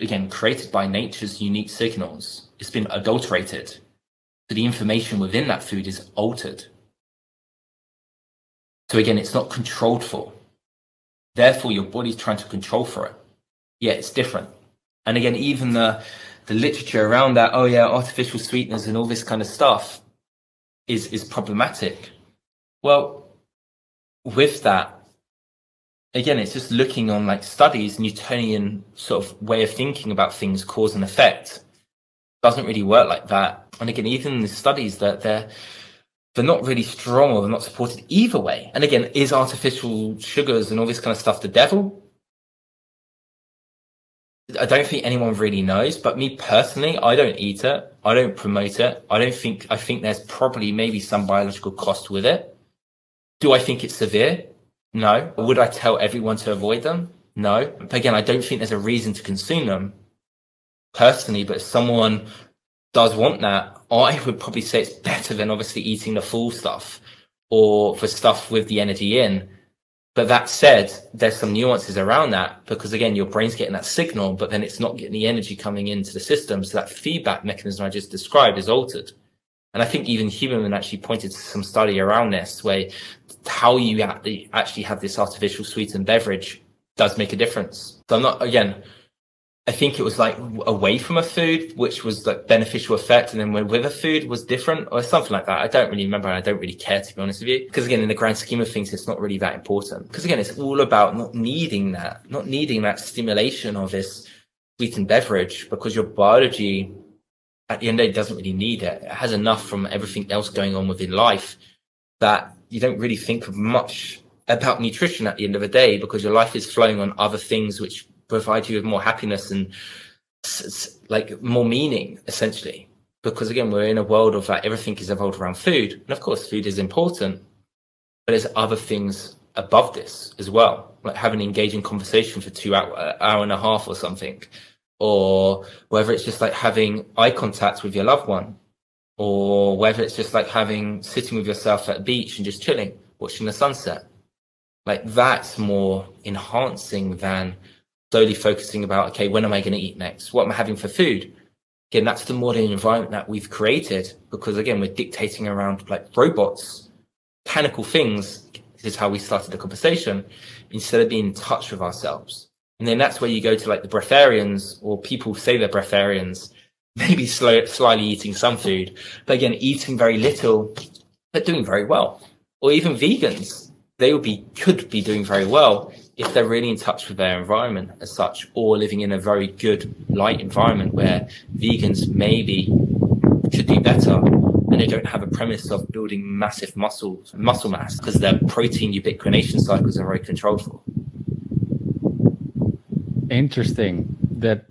again created by nature's unique signals. It's been adulterated. So the information within that food is altered. So again, it's not controlled for. Therefore, your body's trying to control for it. Yeah, it's different. And again, even the the literature around that, oh yeah, artificial sweeteners and all this kind of stuff is is problematic. Well, with that, again, it's just looking on like studies, Newtonian sort of way of thinking about things, cause and effect. Doesn't really work like that. And again, even the studies that they're they're not really strong or they're not supported either way. And again, is artificial sugars and all this kind of stuff the devil? I don't think anyone really knows, but me personally, I don't eat it. I don't promote it. I don't think, I think there's probably maybe some biological cost with it. Do I think it's severe? No. Would I tell everyone to avoid them? No. But again, I don't think there's a reason to consume them personally, but if someone does want that, I would probably say it's better than obviously eating the full stuff or for stuff with the energy in. But that said, there's some nuances around that because again, your brain's getting that signal, but then it's not getting the energy coming into the system. So that feedback mechanism I just described is altered. And I think even Huberman actually pointed to some study around this where how you actually have this artificial sweetened beverage does make a difference. So I'm not, again, I think it was like away from a food, which was like beneficial effect. And then when with a food was different or something like that. I don't really remember. I don't really care to be honest with you. Because again, in the grand scheme of things, it's not really that important. Because again, it's all about not needing that, not needing that stimulation of this sweetened beverage because your biology at the end of the day doesn't really need it. It has enough from everything else going on within life that you don't really think of much about nutrition at the end of the day because your life is flowing on other things which provide you with more happiness and like more meaning essentially. Because again we're in a world of like everything is evolved around food. And of course food is important. But there's other things above this as well. Like having an engaging conversation for two hour, uh, hour and a half or something. Or whether it's just like having eye contact with your loved one. Or whether it's just like having sitting with yourself at the beach and just chilling watching the sunset. Like that's more enhancing than slowly focusing about, okay, when am I going to eat next? What am I having for food? Again, that's the modern environment that we've created because again, we're dictating around like robots, mechanical things. This is how we started the conversation instead of being in touch with ourselves. And then that's where you go to like the breatharians or people say they're breatharians, <laughs> maybe slow, slyly eating some food, but again, eating very little, but doing very well. Or even vegans, they would be, could be doing very well if they're really in touch with their environment as such, or living in a very good light environment where vegans maybe should do better and they don't have a premise of building massive muscles, muscle mass because their protein ubiquitination cycles are very controlled for. Interesting that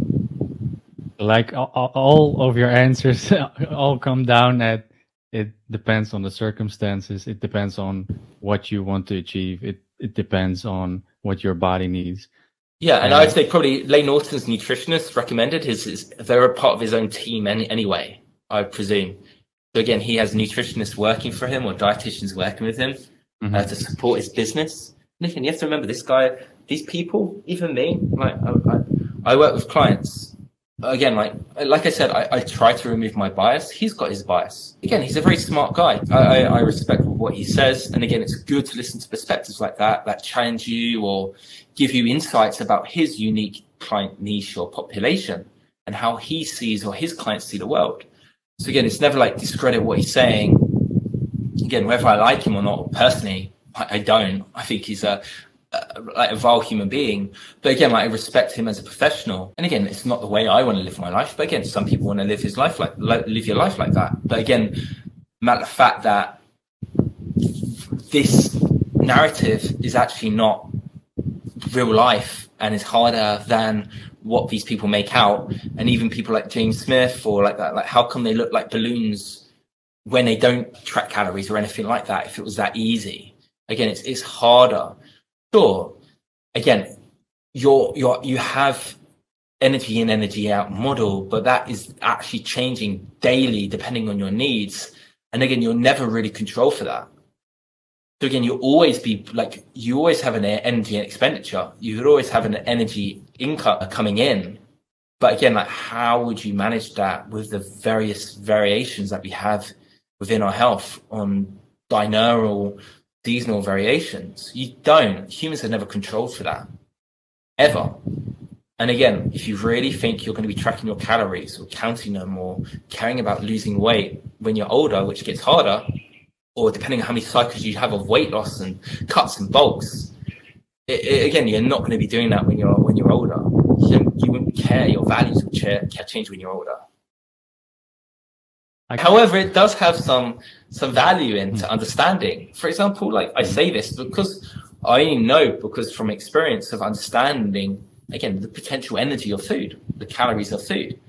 like all of your answers <laughs> all come down at it depends on the circumstances it depends on what you want to achieve it it depends on what your body needs. Yeah, and I'd say probably Layne Norton's nutritionist recommended his, his they're a part of his own team any, anyway, I presume. So again, he has nutritionists working for him or dietitians working with him mm-hmm. uh, to support his business. And again, you have to remember this guy, these people, even me, like I, I, I work with clients again, like like I said, I, I, try to remove my bias. He's got his bias. Again, he's a very smart guy. I, I, I, respect what he says, and again, it's good to listen to perspectives like that that challenge you or give you insights about his unique client niche or population and how he sees or his clients see the world. So again, it's never like discredit what he's saying. Again, whether I like him or not, personally, I, I don't. I think he's a, uh, like a vile human being. But again, like I respect him as a professional. And again, it's not the way I want to live my life. But again, some people want to live his life like live your life like that. But again, matter of fact that this narrative is actually not real life and is harder than what these people make out. And even people like James Smith or like that, like how come they look like balloons when they don't track calories or anything like that? If it was that easy, again, it's it's harder sure, again, you're, you're, you have energy in, energy out model, but that is actually changing daily depending on your needs. And again, you'll never really control for that. So again, you'll always be like, you always have an energy expenditure. You would always have an energy income coming in. But again, like how would you manage that with the various variations that we have within our health on binaural seasonal variations. You don't. Humans have never controlled for that. Ever. And again, if you really think you're going to be tracking your calories or counting them or caring about losing weight when you're older, which gets harder, or depending on how many cycles you have of weight loss and cuts and bulks, it, it, again, you're not going to be doing that when you're when you're older. You, you wouldn't care. Your values will change when you're older. However, it does have some some value into understanding. For example, like I say this because I know because from experience of understanding again the potential energy of food, the calories of food.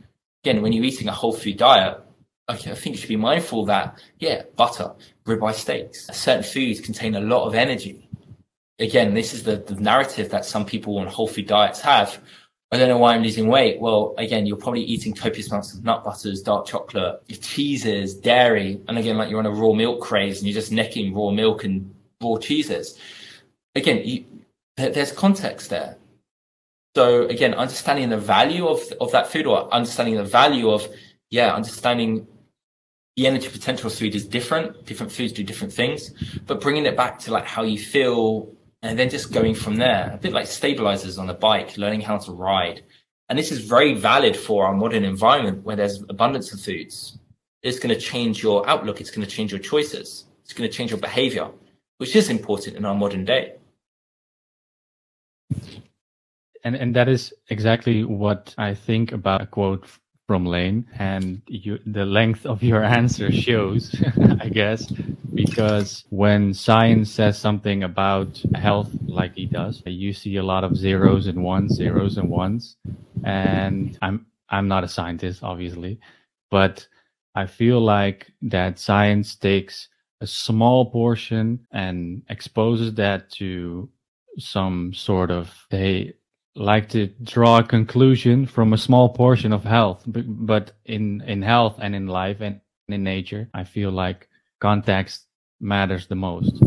Again, when you're eating a whole food diet, okay, I think you should be mindful that yeah, butter, ribeye steaks, certain foods contain a lot of energy. Again, this is the, the narrative that some people on whole food diets have I don't know why I'm losing weight. Well, again, you're probably eating copious amounts of nut butters, dark chocolate, cheeses, dairy. And again, like you're on a raw milk craze and you're just necking raw milk and raw cheeses. again, you, there's context there. So again, understanding the value of of that food, or understanding the value of yeah, understanding the energy potential of food is different. Different foods do different things, but bringing it back to like how you feel, and then just going from there. A bit like stabilizers on a bike, learning how to ride. And this is very valid for our modern environment where there's abundance of foods. It's going to change your outlook. It's going to change your choices. It's going to change your behavior, which is important in our modern day. And and that is exactly what I think about a quote from Layne, and you, the length of your <laughs> answer shows, <laughs> I guess, because when science says something about health, like he does, you see a lot of zeros and ones, zeros and ones, and I'm I'm not a scientist, obviously, but I feel like that science takes a small portion and exposes that to some sort of they like to draw a conclusion from a small portion of health but in in health and in life and in nature i feel like context matters the most.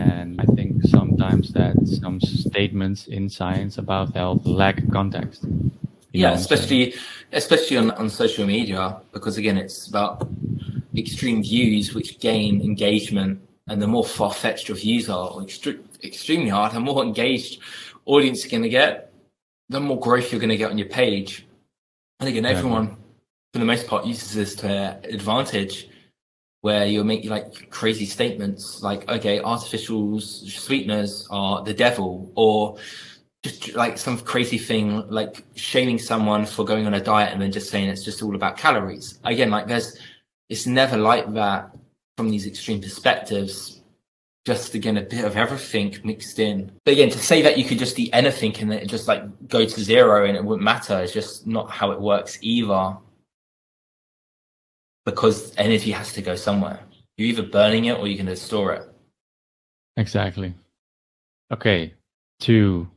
And i think sometimes that some statements in science about health lack context. Yeah especially especially on, on social media because again it's about extreme views which gain engagement and the more far-fetched your views are or extre- extremely hard the more <laughs> engaged audience you're going to get the more growth you're going to get on your page. And again, everyone, for the most part, uses this to their advantage, where you'll make like crazy statements like, okay, artificial sweeteners are the devil, or just like some crazy thing like shaming someone for going on a diet and then just saying it's just all about calories. Again, like there's, it's never like that from these extreme perspectives just again a bit of everything mixed in. But again, to say that you could just eat anything and it just like go to zero and it wouldn't matter is just not how it works either. Because energy has to go somewhere. You're either burning it or you're going to store it. Exactly. Okay. To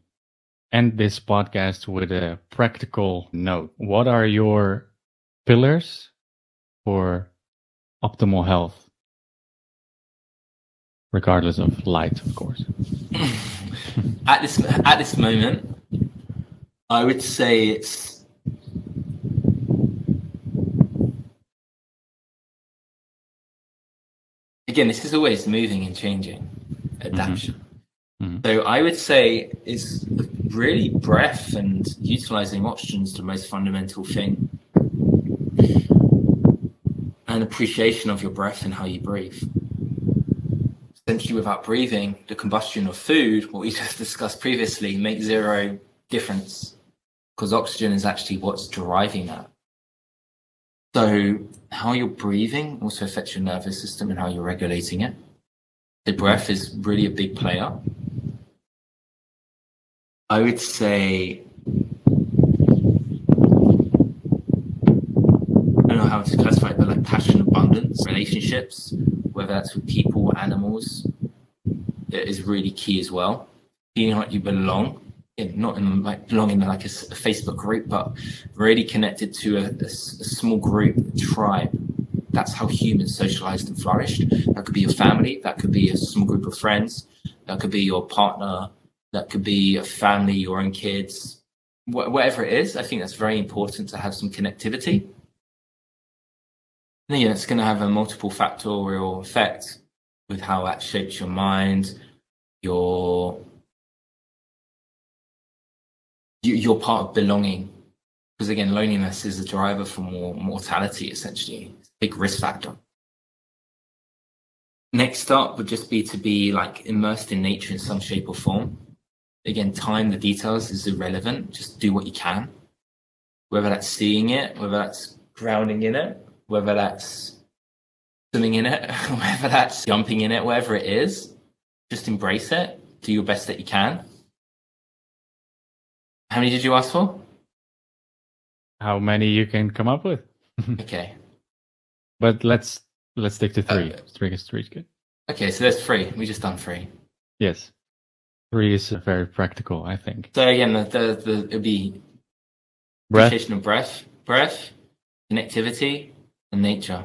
end this podcast with a practical note, what are your pillars for optimal health? Regardless of light, of course. <clears throat> at this at this moment, I would say it's again. This is always moving and changing, adaptation. Mm-hmm. Mm-hmm. So I would say it's really breath and utilizing oxygen is the most fundamental thing. And appreciation of your breath and how you breathe essentially without breathing, the combustion of food, what we <laughs> just discussed previously, makes zero difference because oxygen is actually what's driving that. So how you're breathing also affects your nervous system and how you're regulating it. The breath is really a big player. I would say I don't know how to classify it, but like passion, abundance, relationships, whether that's with people or animals, that is really key as well. Feeling like you belong, in, not in like belonging in like a, a, Facebook group, but really connected to a, a, a small group, a tribe. That's how humans socialized and flourished. That could be your family, that could be a small group of friends, that could be your partner, that could be a family, your own kids, Wh- whatever it is. I think that's very important to have some connectivity yeah, it's going to have a multiple factorial effect with how that shapes your mind, your you're part of belonging. Because again, loneliness is a driver for more mortality, essentially. big risk factor. Next up would just be to be like immersed in nature in some shape or form. Again, time, the details is irrelevant. Just do what you can. Whether that's seeing it, whether that's grounding in it, whether that's swimming in it, <laughs> whether that's jumping in it, whatever it is, just embrace it. Do your best that you can. How many did you ask for? How many you can come up with? <laughs> okay. But let's let's stick to three. Uh, three is three is good. Okay, so there's three. We just done three. Yes. Three is very practical, I think. So again, the the, the it'd be breath, of breath, breath, connectivity, and nature.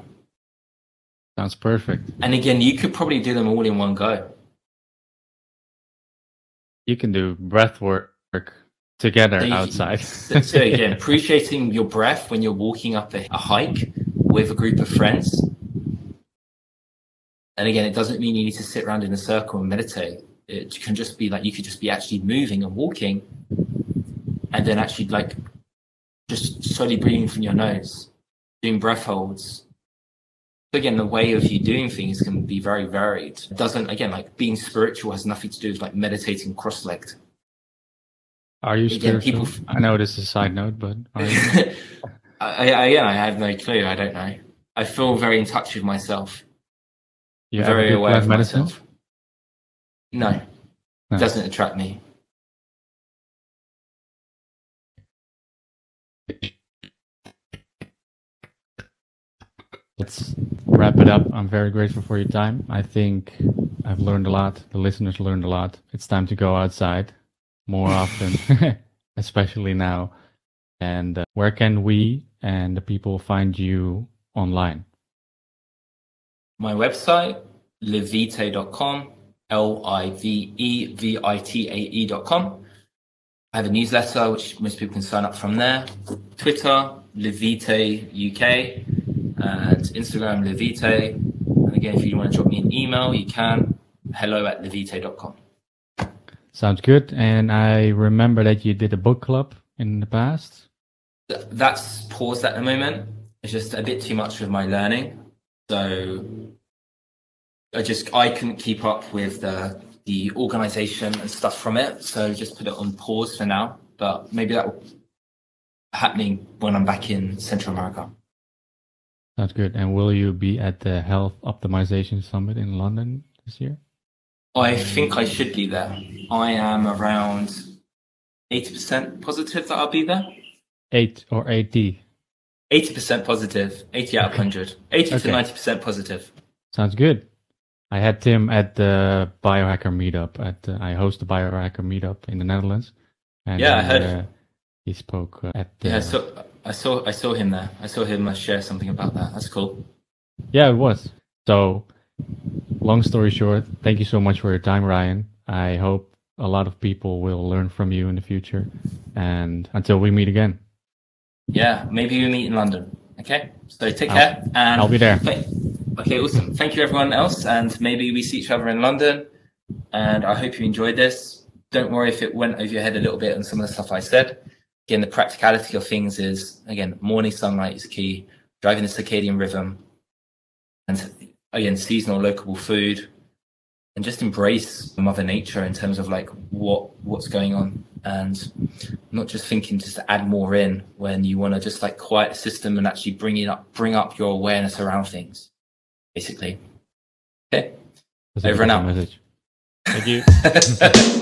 Sounds perfect. And again, you could probably do them all in one go. you can do breath work together So you- outside. <laughs> so, so again, appreciating your breath when you're walking up a, a hike with a group of friends. And again, it doesn't mean you need to sit around in a circle and meditate. It can just be like you could just be actually moving and walking, and then actually like just slowly breathing from your nose, doing breath holds. Again, the way of you doing things can be very varied. It doesn't again like being spiritual has nothing to do with like meditating cross-legged. Are you Again, spiritual? people- I know this is a side note, but? <laughs> I, I, yeah, I have no clue. I don't know. I feel very in touch with myself. you very aware of medicine? myself. No, No. doesn't attract me. Let's wrap it up. I'm very grateful for your time. I think I've learned a lot. The listeners learned a lot. It's time to go outside more <laughs> often, <laughs> especially now. And uh, where can we and the people find you online? My website, livevitae.com, L I V E V I T A E.com. I have a newsletter which most people can sign up from there. Twitter, Live Vitae UK, and Instagram, Live Vitae. And again, if you want to drop me an email, you can. Hello at livevitae.com. Sounds good. And I remember that you did a book club in the past. Th- That's paused at the moment. It's just a bit too much with my learning. So I just I couldn't keep up with the the organization and stuff from it. So just put it on pause for now. But maybe that will happening when I'm back in Central America. Sounds good. And will you be at the Health Optimization Summit in London this year? I think I should be there. I am around eighty percent positive that I'll be there. Eight or eighty? Eighty percent positive, eighty out of hundred. Eighty Okay. to ninety percent positive. Sounds good. I had Tim at the biohacker meetup. At uh, I host the biohacker meetup in the Netherlands. And Yeah, I he, heard. Uh, he spoke uh, at the, Yeah, so I saw I saw him there. I saw him uh, share something about that. That's cool. yeah, it was. So, long story short, thank you so much for your time, Ryan. I hope a lot of people will learn from you in the future. And until we meet again, Yeah, maybe we meet in London. Okay, so take I'll- care. And I'll be there. Th- Okay, awesome. Thank you, everyone else, and maybe we see each other in London. And I hope you enjoyed this. Don't worry if it went over your head a little bit on some of the stuff I said. Again, the practicality of things is again, morning sunlight is key. Driving the circadian rhythm, and again, seasonal, local food, and just embrace Mother Nature in terms of like what what's going on, and not just thinking just to add more in when you want to just like quiet the system and actually bring it up, bring up your awareness around things, basically. Okay. That's Over and out. message. Thank you. <laughs>